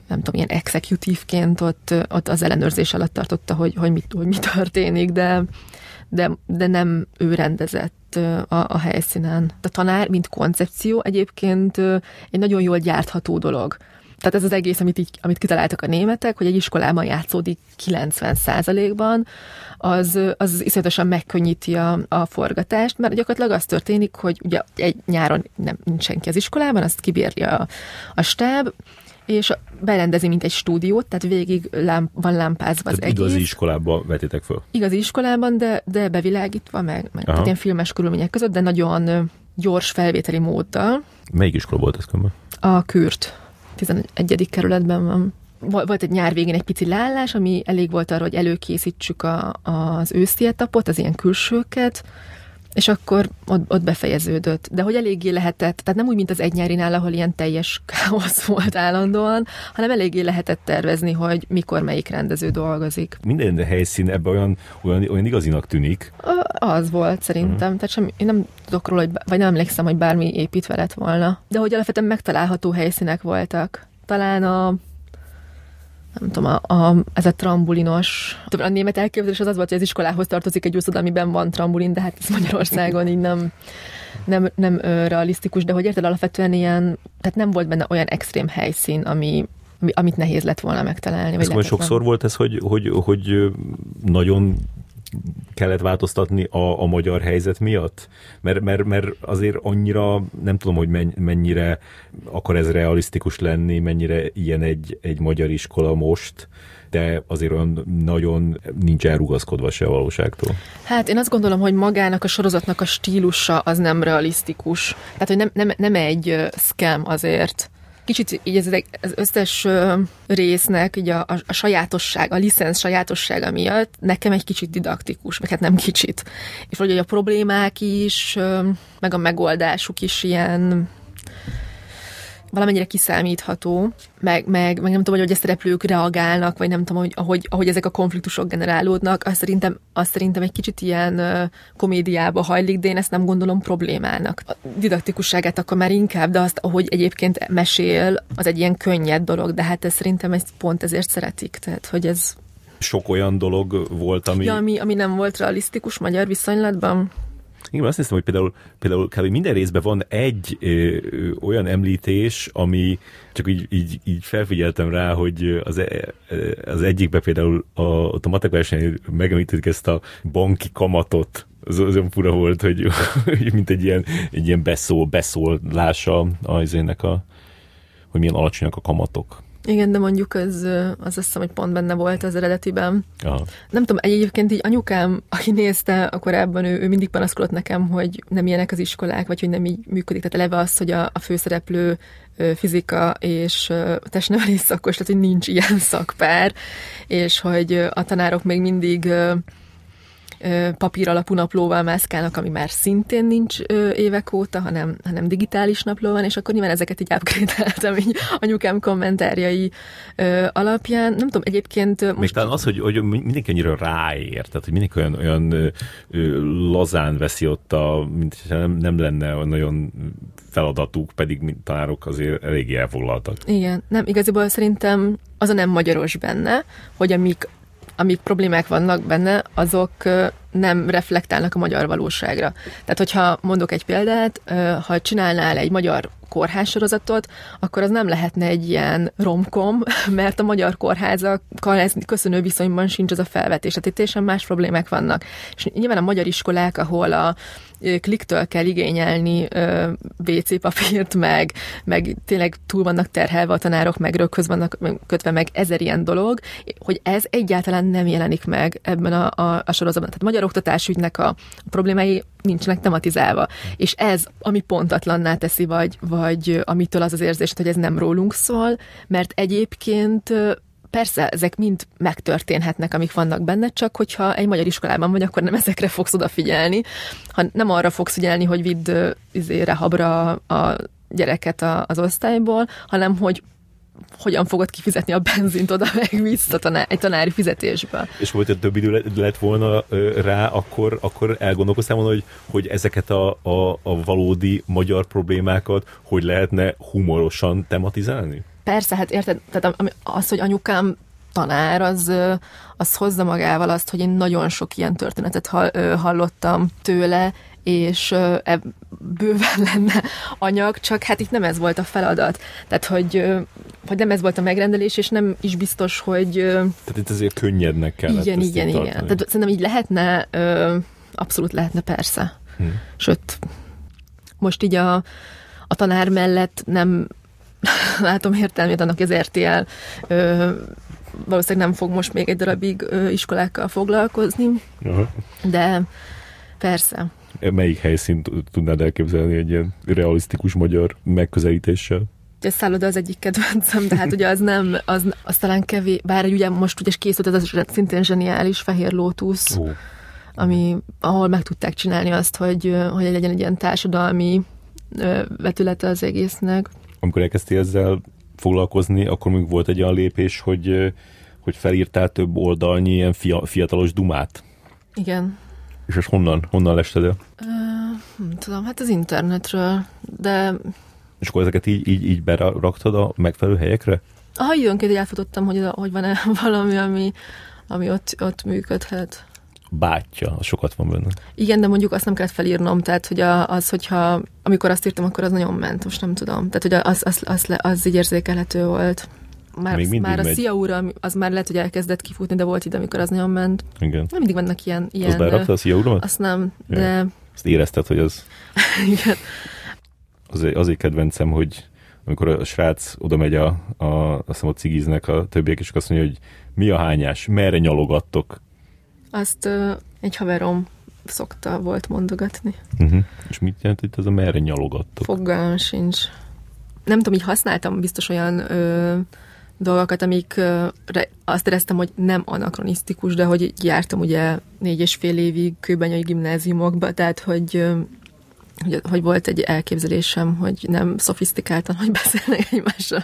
nem tudom, ilyen exekutívként ott, ott az ellenőrzés alatt tartotta, hogy, hogy, mit, hogy mi történik, de, de, de nem ő rendezett a, a helyszínen. A tanár, mint koncepció egyébként egy nagyon jól gyártható dolog. tehát ez az egész, amit, így, amit kitaláltak a németek, hogy egy iskolában játszódik 90%-ban, az, az iszonyatosan megkönnyíti a, a forgatást, mert gyakorlatilag az történik, hogy ugye egy nyáron nem, nincs senki az iskolában, azt kibírja a, a stáb, és berendezi, mint egy stúdiót, tehát végig lám, van lámpázva az tehát egész. Igazi iskolában vetitek föl? Igazi iskolában, de, de bevilágítva, meg, meg tehát ilyen filmes körülmények között, de nagyon gyors felvételi móddal. Melyik iskola volt ez különben? A Kürt, 11. kerületben van. Volt egy nyár végén egy pici leállás, ami elég volt arra, hogy előkészítsük a, az őszi etapot, az ilyen külsőket, és akkor ott, ott befejeződött. De hogy eléggé lehetett, tehát nem úgy, mint az egy nyárinál, ahol ilyen teljes káosz volt állandóan, hanem eléggé lehetett tervezni, hogy mikor melyik rendező dolgozik. Minden helyszín ebben olyan, olyan, olyan igazinak tűnik. Az volt szerintem. Uh-huh. Tehát semmi, én nem tudok róla, hogy, vagy nem emlékszem, hogy bármi építve lett volna. De hogy alapvetően megtalálható helyszínek voltak. Talán a nem tudom, a, a, ez a trambulinos, a német elképzelés az az volt, hogy az iskolához tartozik egy úszoda, amiben van trambulin, de hát ez Magyarországon így nem, nem, nem ö, realisztikus, de hogy érted, alapvetően ilyen, tehát nem volt benne olyan extrém helyszín, ami, amit nehéz lett volna megtalálni. Vagy ez sokszor volt ez, hogy, hogy, hogy nagyon kellett változtatni a, a magyar helyzet miatt? Mert, mert, mert azért annyira, nem tudom, hogy mennyire akar ez realisztikus lenni, mennyire ilyen egy, egy magyar iskola most, de azért olyan nagyon nincs elrugaszkodva se a valóságtól. Hát én azt gondolom, hogy magának a sorozatnak a stílusa az nem realisztikus. Tehát, hogy nem, nem, nem egy scam azért kicsit így ez az összes résznek így a, a, a sajátosság, a licensz sajátossága miatt nekem egy kicsit didaktikus, meg hát nem kicsit. És hogy a problémák is, meg a megoldásuk is ilyen valamennyire kiszámítható, meg, meg, meg nem tudom, hogy, hogy a szereplők reagálnak, vagy nem tudom, hogy ahogy, ahogy ezek a konfliktusok generálódnak, azt szerintem, azt szerintem egy kicsit ilyen komédiába hajlik, de én ezt nem gondolom problémának. A didaktikusságát akkor már inkább, de azt, ahogy egyébként mesél, az egy ilyen könnyed dolog, de hát ez szerintem ezt pont ezért szeretik, tehát hogy ez sok olyan dolog volt, ami... Ja, ami, ami nem volt realisztikus magyar viszonylatban. Igen, azt hiszem, hogy például, például kb. minden részben van egy ö, ö, olyan említés, ami csak így, így, így felfigyeltem rá, hogy az, e, az egyikben például a, ott a matek versenyen ezt a banki kamatot, az, az olyan fura volt, hogy, hogy mint egy ilyen, egy ilyen beszól, beszólása az ennek a, hogy milyen alacsonyak a kamatok. Igen, de mondjuk az, az azt hiszem, hogy pont benne volt az eredetiben. Aha. Nem tudom, egyébként így anyukám, aki nézte a korábban, ő, ő mindig panaszkodott nekem, hogy nem ilyenek az iskolák, vagy hogy nem így működik. Tehát eleve az, hogy a, a főszereplő fizika és testnevelés szakos, tehát hogy nincs ilyen szakpár, és hogy a tanárok még mindig papír alapú naplóval mászkálnak, ami már szintén nincs évek óta, hanem, hanem digitális napló van, és akkor nyilván ezeket így upgrade így anyukám kommentárjai alapján. Nem tudom, egyébként... Most... Még talán az, hogy, hogy mindenki annyira ráér, tehát hogy mindenki olyan, olyan lazán veszi ott, a, mint nem, nem lenne nagyon feladatuk, pedig mint tanárok azért eléggé elfoglaltak. Igen, nem, igaziból szerintem az a nem magyaros benne, hogy amik amik problémák vannak benne, azok nem reflektálnak a magyar valóságra. Tehát, hogyha mondok egy példát, ha csinálnál egy magyar kórházsorozatot, akkor az nem lehetne egy ilyen romkom, mert a magyar kórházakkal ez köszönő viszonyban sincs az a felvetés. Tehát itt teljesen más problémák vannak. És nyilván a magyar iskolák, ahol a kliktől kell igényelni WC papírt, meg, meg tényleg túl vannak terhelve a tanárok, meg röghöz vannak kötve meg ezer ilyen dolog, hogy ez egyáltalán nem jelenik meg ebben a, a, a sorozatban. Tehát a magyar oktatásügynek a problémái nincsenek tematizálva. És ez, ami pontatlanná teszi, vagy, vagy amitől az az érzés, hogy ez nem rólunk szól, mert egyébként persze ezek mind megtörténhetnek, amik vannak benne, csak hogyha egy magyar iskolában vagy, akkor nem ezekre fogsz odafigyelni, ha nem arra fogsz figyelni, hogy vidd izére habra a gyereket az osztályból, hanem hogy hogyan fogod kifizetni a benzint oda meg vissza tanár, egy tanári fizetésből. És hogyha több idő lett volna rá, akkor, akkor elgondolkoztál volna, hogy, hogy ezeket a, a, a valódi magyar problémákat hogy lehetne humorosan tematizálni? Persze, hát érted, tehát az, hogy anyukám tanár, az, az hozza magával azt, hogy én nagyon sok ilyen történetet hallottam tőle, és bőven lenne anyag, csak hát itt nem ez volt a feladat. Tehát, hogy, hogy nem ez volt a megrendelés, és nem is biztos, hogy... Tehát itt azért könnyednek kellett Igen, igen, igen. Tehát szerintem így lehetne, abszolút lehetne persze. Hmm. Sőt, most így a, a tanár mellett nem látom értelmét annak, az RTL ö, valószínűleg nem fog most még egy darabig ö, iskolákkal foglalkozni, Aha. de persze. Melyik helyszínt tudnád elképzelni egy ilyen realisztikus magyar megközelítéssel? A szálloda az egyik kedvencem, de hát ugye az nem, az, az talán kevés, bár ugye most ugye készült ez az szintén zseniális Fehér Lótusz, oh. ami, ahol meg tudták csinálni azt, hogy, hogy legyen egy ilyen társadalmi vetülete az egésznek. Amikor elkezdtél ezzel foglalkozni, akkor még volt egy olyan lépés, hogy, hogy felírtál több oldalnyi ilyen fia, fiatalos dumát. Igen. És ez honnan, honnan lested el? Uh, nem tudom, hát az internetről, de... És akkor ezeket így, így, így beraktad a megfelelő helyekre? Aha, időnként elfutottam, hogy, hogy van-e valami, ami, ami ott, ott működhet bátyja, sokat van benne. Igen, de mondjuk azt nem kellett felírnom, tehát hogy az, hogyha amikor azt írtam, akkor az nagyon ment, most nem tudom. Tehát, hogy az, az, az, az így érzékelhető volt. Már, Még már a megy. Szia úr, az már lehet, hogy elkezdett kifutni, de volt ide, amikor az nagyon ment. Igen. Nem mindig vannak ilyen... ilyen azt berakta a Szia úromat? Azt nem, de... Ja. Azt érezted, hogy az... Igen. Azért, azért kedvencem, hogy amikor a srác oda megy a, a, azt hiszem, a cigiznek a többiek, és azt mondja, hogy mi a hányás, merre nyalogattok? Azt egy haverom szokta volt mondogatni. Uh-huh. És mit jelent itt ez a merre nyalogattok? Fogalmam sincs. Nem tudom, így használtam biztos olyan ö, dolgokat, amik ö, re, azt éreztem, hogy nem anakronisztikus, de hogy jártam ugye négy és fél évig kőbenyai gimnáziumokba, tehát hogy hogy, hogy volt egy elképzelésem, hogy nem szofisztikáltan, hogy beszélnek egymással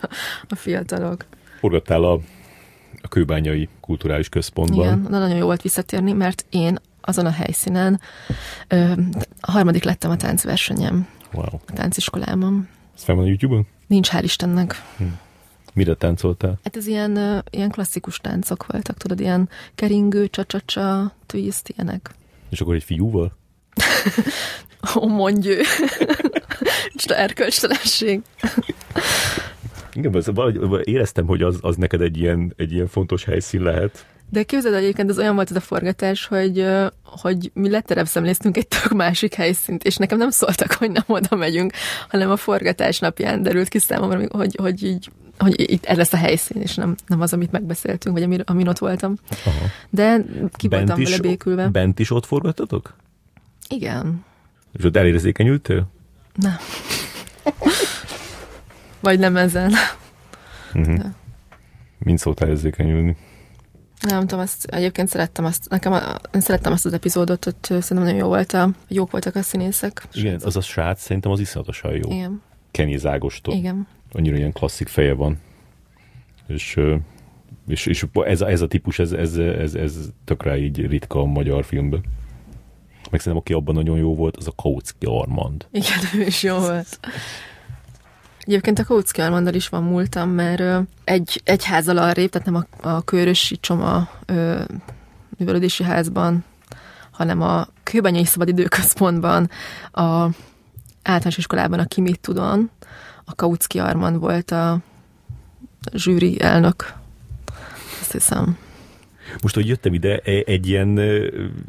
a fiatalok. Forgattál a a Kőbányai Kulturális Központban. Igen, de nagyon jó volt visszatérni, mert én azon a helyszínen ö, a harmadik lettem a táncversenyem. Wow. A tánciskolámon. Ez fel van a YouTube-on? Nincs, hál' Istennek. Hm. Mire táncoltál? Hát ez ilyen, uh, ilyen klasszikus táncok voltak, tudod, ilyen keringő, csacsacsa, twist, ilyenek. És akkor egy fiúval? Ó, mondjő. Erkölcstelenség. Igen, az, valahogy éreztem, hogy az, az neked egy ilyen, egy ilyen fontos helyszín lehet. De képzeld, egyébként az olyan volt ez a forgatás, hogy, hogy mi letterebb szemléztünk egy tök másik helyszínt, és nekem nem szóltak, hogy nem oda megyünk, hanem a forgatás napján derült ki számomra, hogy, hogy így hogy itt ez lesz a helyszín, és nem, nem az, amit megbeszéltünk, vagy amir, amin ott voltam. Aha. De ki bent voltam is, vele békülve. Bent is ott forgattatok? Igen. És ott elérzékenyültél? Nem. Vagy nem ezen. Uh-huh. Mind szóltál érzékenyülni? Nem tudom, azt, egyébként szerettem azt, nekem a, én szerettem azt az epizódot, hogy szerintem nagyon jó volt a, jók voltak a színészek. Igen, az a srác szerintem az iszonyatosan jó. Igen. Kenny Zágostól. Igen. Annyira ilyen klasszik feje van. És, és, és ez, ez a típus, ez, ez, ez, ez tökre így ritka a magyar filmben. Meg szerintem, aki abban nagyon jó volt, az a Kautsky Armand. Igen, ő is jó volt. Egyébként a Kautsky Armandal is van múltam, mert egy, egy házal arrébb, tehát nem a, a Körösi Csoma ö, művelődési házban, hanem a Kőbanyai Szabadidőközpontban, a általános iskolában, aki mit tudon, a Kautsky Armand volt a zsűri elnök. Azt hiszem. Most, hogy jöttem ide, e, egy ilyen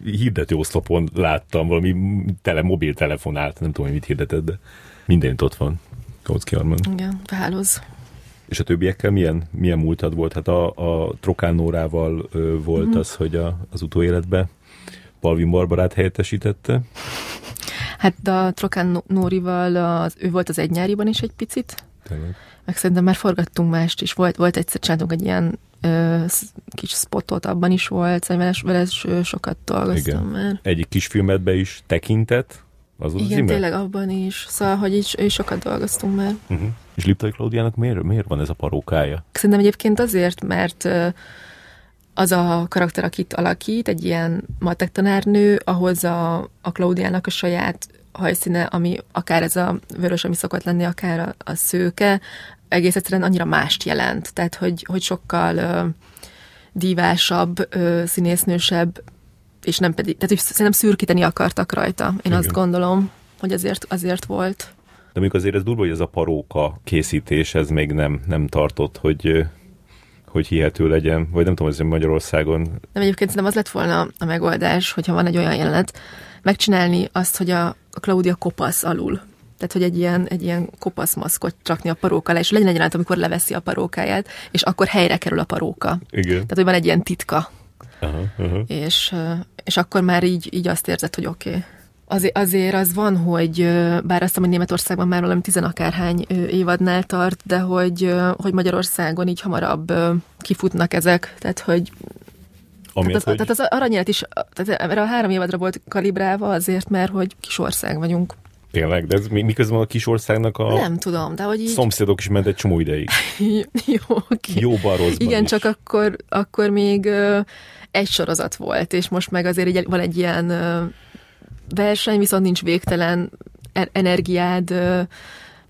hirdető oszlopon láttam valami tele, mobiltelefonát, nem tudom, hogy mit hirdetett, de mindent ott van. Kautsky Armand. Igen, hálóz. És a többiekkel milyen, milyen múltad volt? Hát a, a Trokán Nórával ö, volt mm. az, hogy a, az utóéletbe Palvin Barbarát helyettesítette. Hát a Trokán Nórival az, ő volt az egy nyáriban is egy picit. Tényleg. Meg szerintem már forgattunk mást is. Volt, volt egyszer csináltunk egy ilyen ö, kis spotot, abban is volt, szóval vele, vele sokat dolgoztam Igen. már. Egyik kis filmedbe is tekintett, az volt Igen, az tényleg abban is. Szóval, hogy is, is sokat dolgoztunk már. Uh-huh. És Liptai Klaudiának miért, miért van ez a parókája? Szerintem egyébként azért, mert az a karakter, akit alakít, egy ilyen matek tanárnő, ahhoz a, a Klaudiának a saját hajszíne, ami akár ez a vörös, ami szokott lenni, akár a, a szőke, egész egyszerűen annyira mást jelent. Tehát, hogy, hogy sokkal ö, dívásabb, ö, színésznősebb, és nem pedig, tehát hogy szerintem szürkíteni akartak rajta, én Igen. azt gondolom. hogy azért, azért volt. De mondjuk azért ez durva, hogy ez a paróka készítés, ez még nem, nem tartott, hogy hogy hihető legyen, vagy nem tudom, hogy Magyarországon. Nem, egyébként szerintem az lett volna a megoldás, hogyha van egy olyan jelenet, megcsinálni azt, hogy a Claudia kopasz alul. Tehát, hogy egy ilyen, egy ilyen kopasz maszkot rakni a paróka alá, és legyen egy jelenet, amikor leveszi a parókáját, és akkor helyre kerül a paróka. Igen. Tehát, hogy van egy ilyen titka. Aha, aha. És, és akkor már így, így azt érzed, hogy oké. Okay. Azért, azért az van, hogy bár azt hogy Németországban már valami tizenakárhány évadnál tart, de hogy, hogy Magyarországon így hamarabb kifutnak ezek, tehát hogy Ami tehát, az, hogy... tehát az aranyélet is, tehát erre a három évadra volt kalibrálva azért, mert hogy kis ország vagyunk. Tényleg, de ez mi- miközben a kis országnak a Nem tudom, de hogy így... szomszédok is ment egy csomó ideig. Jó, oké. Jóban, rosszban Igen, is. csak akkor, akkor még egy sorozat volt, és most meg azért egy, van egy ilyen verseny, viszont nincs végtelen energiád,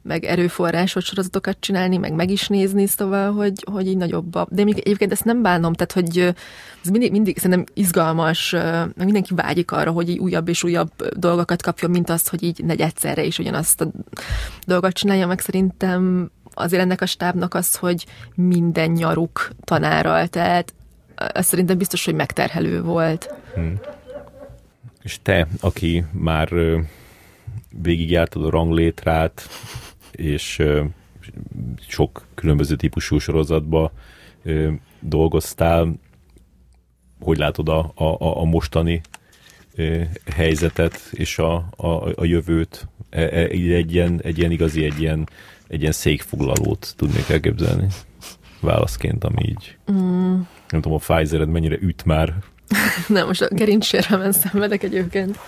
meg erőforrásod sorozatokat csinálni, meg meg is nézni, szóval, hogy, hogy így nagyobb a... De egyébként ezt nem bánom, tehát, hogy ez mindig, mindig szerintem izgalmas, meg mindenki vágyik arra, hogy így újabb és újabb dolgokat kapjon, mint azt, hogy így negy egyszerre is ugyanazt a dolgot csinálja, meg szerintem azért ennek a stábnak az, hogy minden nyaruk tanárral, tehát ez szerintem biztos, hogy megterhelő volt. És te, aki már végigjártad a ranglétrát, és sok különböző típusú sorozatba dolgoztál, hogy látod a, a, a- mostani helyzetet és a, a, a jövőt? E, e, egy, ilyen, egy ilyen igazi, egy ilyen, egy ilyen székfoglalót tudnék elképzelni válaszként, ami így mm. Nem tudom, a Pfizered mennyire üt már Nem, most a gerincsérelmen szenvedek egyébként.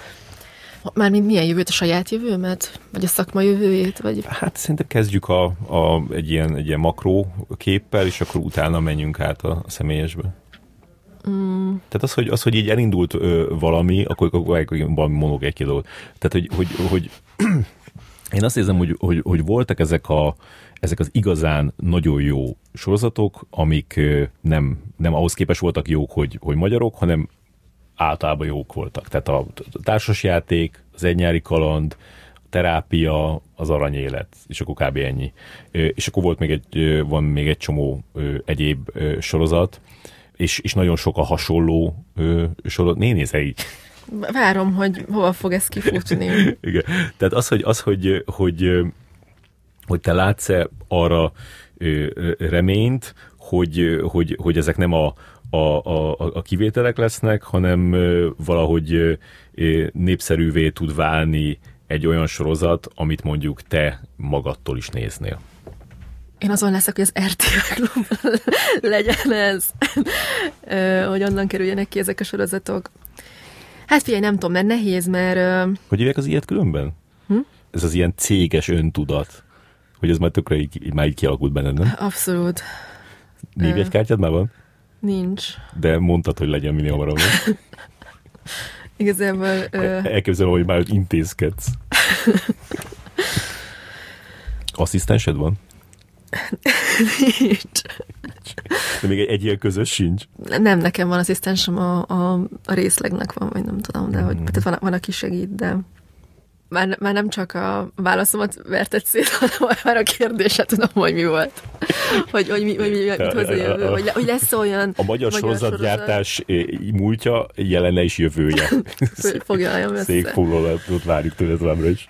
Mármint milyen jövőt, a saját jövőmet? Vagy a szakma jövőjét? Vagy... Hát szerintem kezdjük a, a, egy, ilyen, egy ilyen makró képpel, és akkor utána menjünk át a, a személyesbe. Mm. Tehát az, hogy, az, hogy így elindult ö, valami, akkor, akkor, akkor valami mondok egy dolgot. Tehát, hogy, hogy, hogy én azt érzem, hogy, hogy, hogy voltak ezek, a, ezek az igazán nagyon jó sorozatok, amik nem, nem ahhoz képes voltak jók, hogy, hogy magyarok, hanem általában jók voltak. Tehát a, a társasjáték, az egynyári kaland, a terápia, az aranyélet, és akkor kb. ennyi. És akkor volt még egy, van még egy csomó egyéb sorozat, és, és nagyon sok a hasonló sorozat. Né, nézze így. Várom, hogy hova fog ez kifutni. Igen. Tehát az, hogy, az, hogy, hogy, hogy te látsz-e arra ö, ö, reményt, hogy, hogy, hogy ezek nem a, a, a, a kivételek lesznek, hanem valahogy népszerűvé tud válni egy olyan sorozat, amit mondjuk te magadtól is néznél. Én azon leszek, hogy az RTL klub legyen ez, hogy onnan kerüljenek ki ezek a sorozatok. Hát figyelj, nem tudom, mert nehéz, mert Hogy hívják az ilyet különben? Hm? Ez az ilyen céges öntudat. Hogy ez már tökre így, így, már így kialakult benned, nem? abszolút Névjegykártyád már van? nincs. De mondtad, hogy legyen minél hamarabb. Igazából ö, Elképzelem, hogy már intézkedsz. Asszisztensed van? nincs. De még egy, egy ilyen közös sincs. Nem, nekem van asszisztensem, a, a, a részlegnek van, vagy nem tudom, de hogy Mhm. tehát van, van, aki segít, de már, már nem csak a válaszomat vertett szét, hanem már a kérdéset tudom, hogy mi volt. Hogy, hogy mi, hogy mi, mit hoz a jövő, hogy, le, hogy lesz olyan A magyar, sorozatgyártás eh, múltja, jelene és jövője. sorozat, foglaljam össze. Székfoglalatot várjuk tőle továbbra is.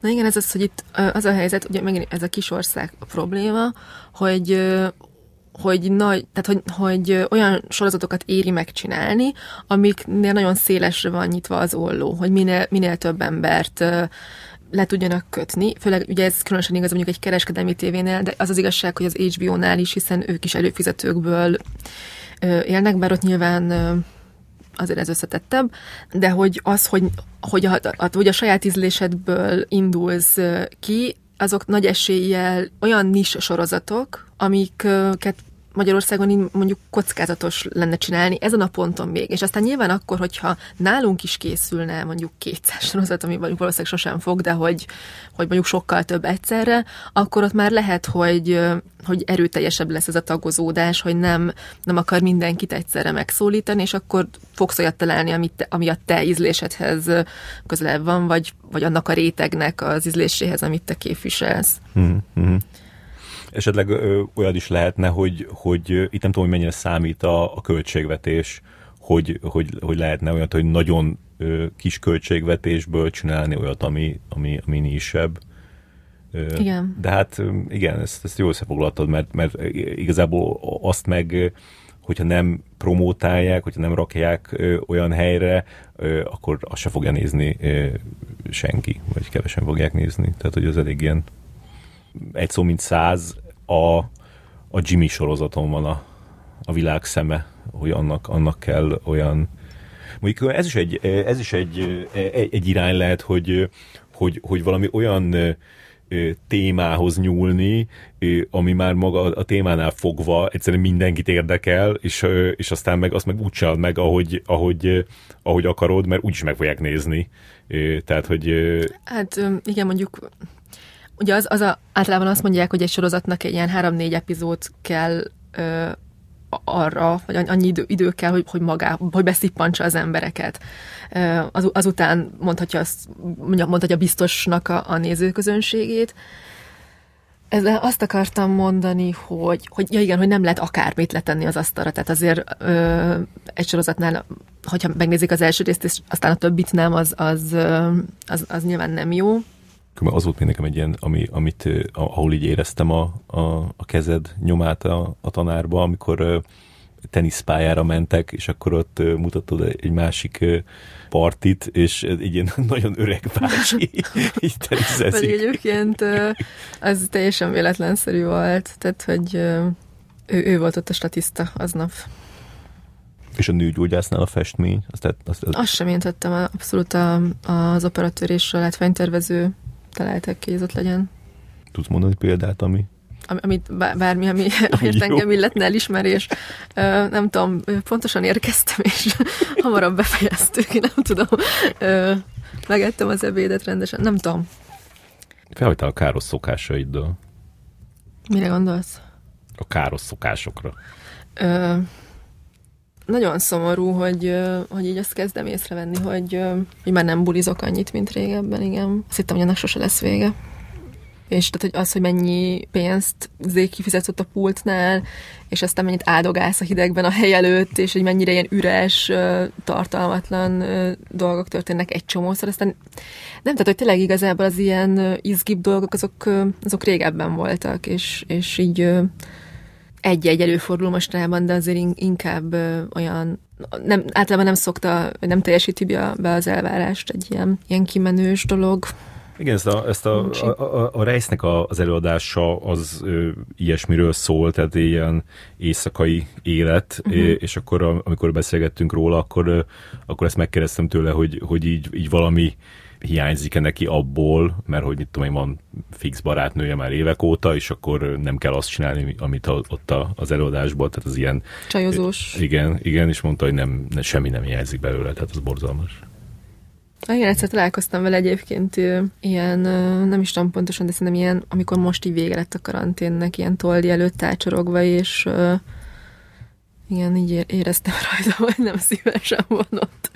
Na igen, ez az, hogy itt az a helyzet, ugye megint ez a kis ország probléma, hogy hogy nagy, tehát hogy, hogy olyan sorozatokat éri megcsinálni, amiknél nagyon szélesre van nyitva az olló, hogy minél, minél több embert le tudjanak kötni, főleg ugye ez különösen igaz mondjuk egy kereskedelmi tévénél, de az az igazság, hogy az HBO-nál is, hiszen ők is előfizetőkből élnek, bár ott nyilván azért ez összetettebb, de hogy az, hogy, hogy, a, a, hogy a saját ízlésedből indulsz ki, azok nagy eséllyel olyan nis sorozatok, amiket Magyarországon így mondjuk kockázatos lenne csinálni ezen a ponton még. És aztán nyilván akkor, hogyha nálunk is készülne mondjuk 200 sorozat, ami valószínűleg sosem fog, de hogy, hogy mondjuk sokkal több egyszerre, akkor ott már lehet, hogy, hogy erőteljesebb lesz ez a tagozódás, hogy nem, nem akar mindenkit egyszerre megszólítani, és akkor fogsz olyat találni, amit, ami a te ízlésedhez közelebb van, vagy, vagy annak a rétegnek az ízléséhez, amit te képviselsz. Mm-hmm esetleg ö, olyan is lehetne, hogy, hogy itt nem tudom, hogy mennyire számít a, a költségvetés, hogy, hogy, hogy lehetne olyat, hogy nagyon ö, kis költségvetésből csinálni olyat, ami, ami, ami nisebb. Igen. De hát igen, ezt, ezt jól összefoglaltad, mert, mert igazából azt meg, hogyha nem promótálják, hogyha nem rakják ö, olyan helyre, ö, akkor azt se fogja nézni ö, senki, vagy kevesen fogják nézni. Tehát, hogy az elég ilyen egy szó mint száz a, a Jimmy sorozaton van a, a világ szeme, hogy annak, annak kell olyan Mondjuk ez is egy, ez is egy, egy, egy irány lehet, hogy, hogy, hogy valami olyan témához nyúlni, ami már maga a témánál fogva egyszerűen mindenkit érdekel, és, és aztán meg azt meg úgy csinálod meg, ahogy, ahogy, ahogy akarod, mert úgyis meg fogják nézni. Tehát, hogy... Hát igen, mondjuk Ugye az, az a, általában azt mondják, hogy egy sorozatnak egy ilyen három-négy epizód kell ö, arra, vagy annyi idő, idő kell, hogy, hogy magá, hogy beszippantsa az embereket. Az, azután mondhatja, azt, mondhatja biztosnak a, a nézőközönségét. Ezzel azt akartam mondani, hogy, hogy ja igen, hogy nem lehet akármit letenni az asztalra, tehát azért ö, egy sorozatnál, hogyha megnézik az első részt, és aztán a többit nem, az, az, az, az nyilván nem jó az volt még nekem egy ilyen, ami, amit, ahol így éreztem a, a, a kezed nyomát a, a tanárba, amikor teniszpályára mentek, és akkor ott mutattad egy másik partit, és egy ilyen nagyon öreg bácsi így teniszezik. Pedig egyébként az teljesen véletlenszerű volt, tehát hogy ő, ő volt ott a statiszta aznap. És a nőgyógyásznál a festmény? Azt, azt, azt, azt sem én tettem, abszolút a, az operatőr és a látványtervező találtak ki, ott legyen. Tudsz mondani példát, ami Am, amit bármi, ami, amiért engem illetne elismerés. Nem tudom, pontosan érkeztem, és hamarabb befejeztük, nem tudom. Megettem az ebédet rendesen, nem tudom. Felhagytál a káros szokásaiddal. Mire gondolsz? A káros szokásokra. Uh, nagyon szomorú, hogy, hogy így azt kezdem észrevenni, hogy, hogy már nem bulizok annyit, mint régebben, igen. Azt hittem, hogy ennek sose lesz vége. És tehát, hogy az, hogy mennyi pénzt zé kifizetsz a pultnál, és aztán mennyit áldogálsz a hidegben a hely előtt, és hogy mennyire ilyen üres, tartalmatlan dolgok történnek egy csomószor, aztán nem, tehát, hogy tényleg igazából az ilyen izgibb dolgok, azok, azok régebben voltak, és, és így egy-egy előfordul mostában, de azért inkább olyan, nem, általában nem szokta, nem teljesíti be az elvárást egy ilyen, ilyen kimenős dolog. Igen, ezt a, ezt a, a, a, a Reisznek az előadása az ö, ilyesmiről szól, tehát ilyen éjszakai élet, uh-huh. és akkor amikor beszélgettünk róla, akkor, akkor ezt megkérdeztem tőle, hogy, hogy így, így valami hiányzik-e neki abból, mert hogy mit tudom én, van fix barátnője már évek óta, és akkor nem kell azt csinálni, amit ott az előadásból, tehát az ilyen... Csajozós. Igen, igen, és mondta, hogy nem, ne, semmi nem hiányzik belőle, tehát az borzalmas. Igen, egyszer találkoztam vele egyébként ilyen, nem is tudom pontosan, de szerintem ilyen, amikor most így vége lett a karanténnek, ilyen toldi előtt ácsorogva, és igen, így éreztem rajta, hogy nem szívesen van ott.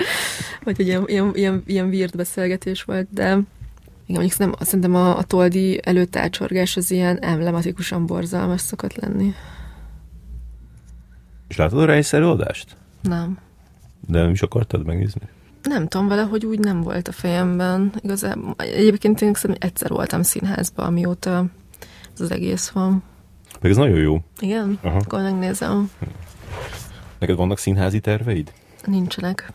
Vagy hogy ilyen, ilyen, ilyen, ilyen weird beszélgetés volt, de igen, mondjuk szerintem, szerintem a, a toldi előtt ácsorgás az ilyen emblematikusan borzalmas szokott lenni. És látod a Reis előadást? Nem. De nem is akartad megnézni? Nem tudom, valahogy úgy nem volt a fejemben. Igazából egyébként én szerintem egyszer voltam színházban, amióta ez az egész van. Meg ez nagyon jó. Igen? Aha. Akkor megnézem. Neked vannak színházi terveid? Nincsenek.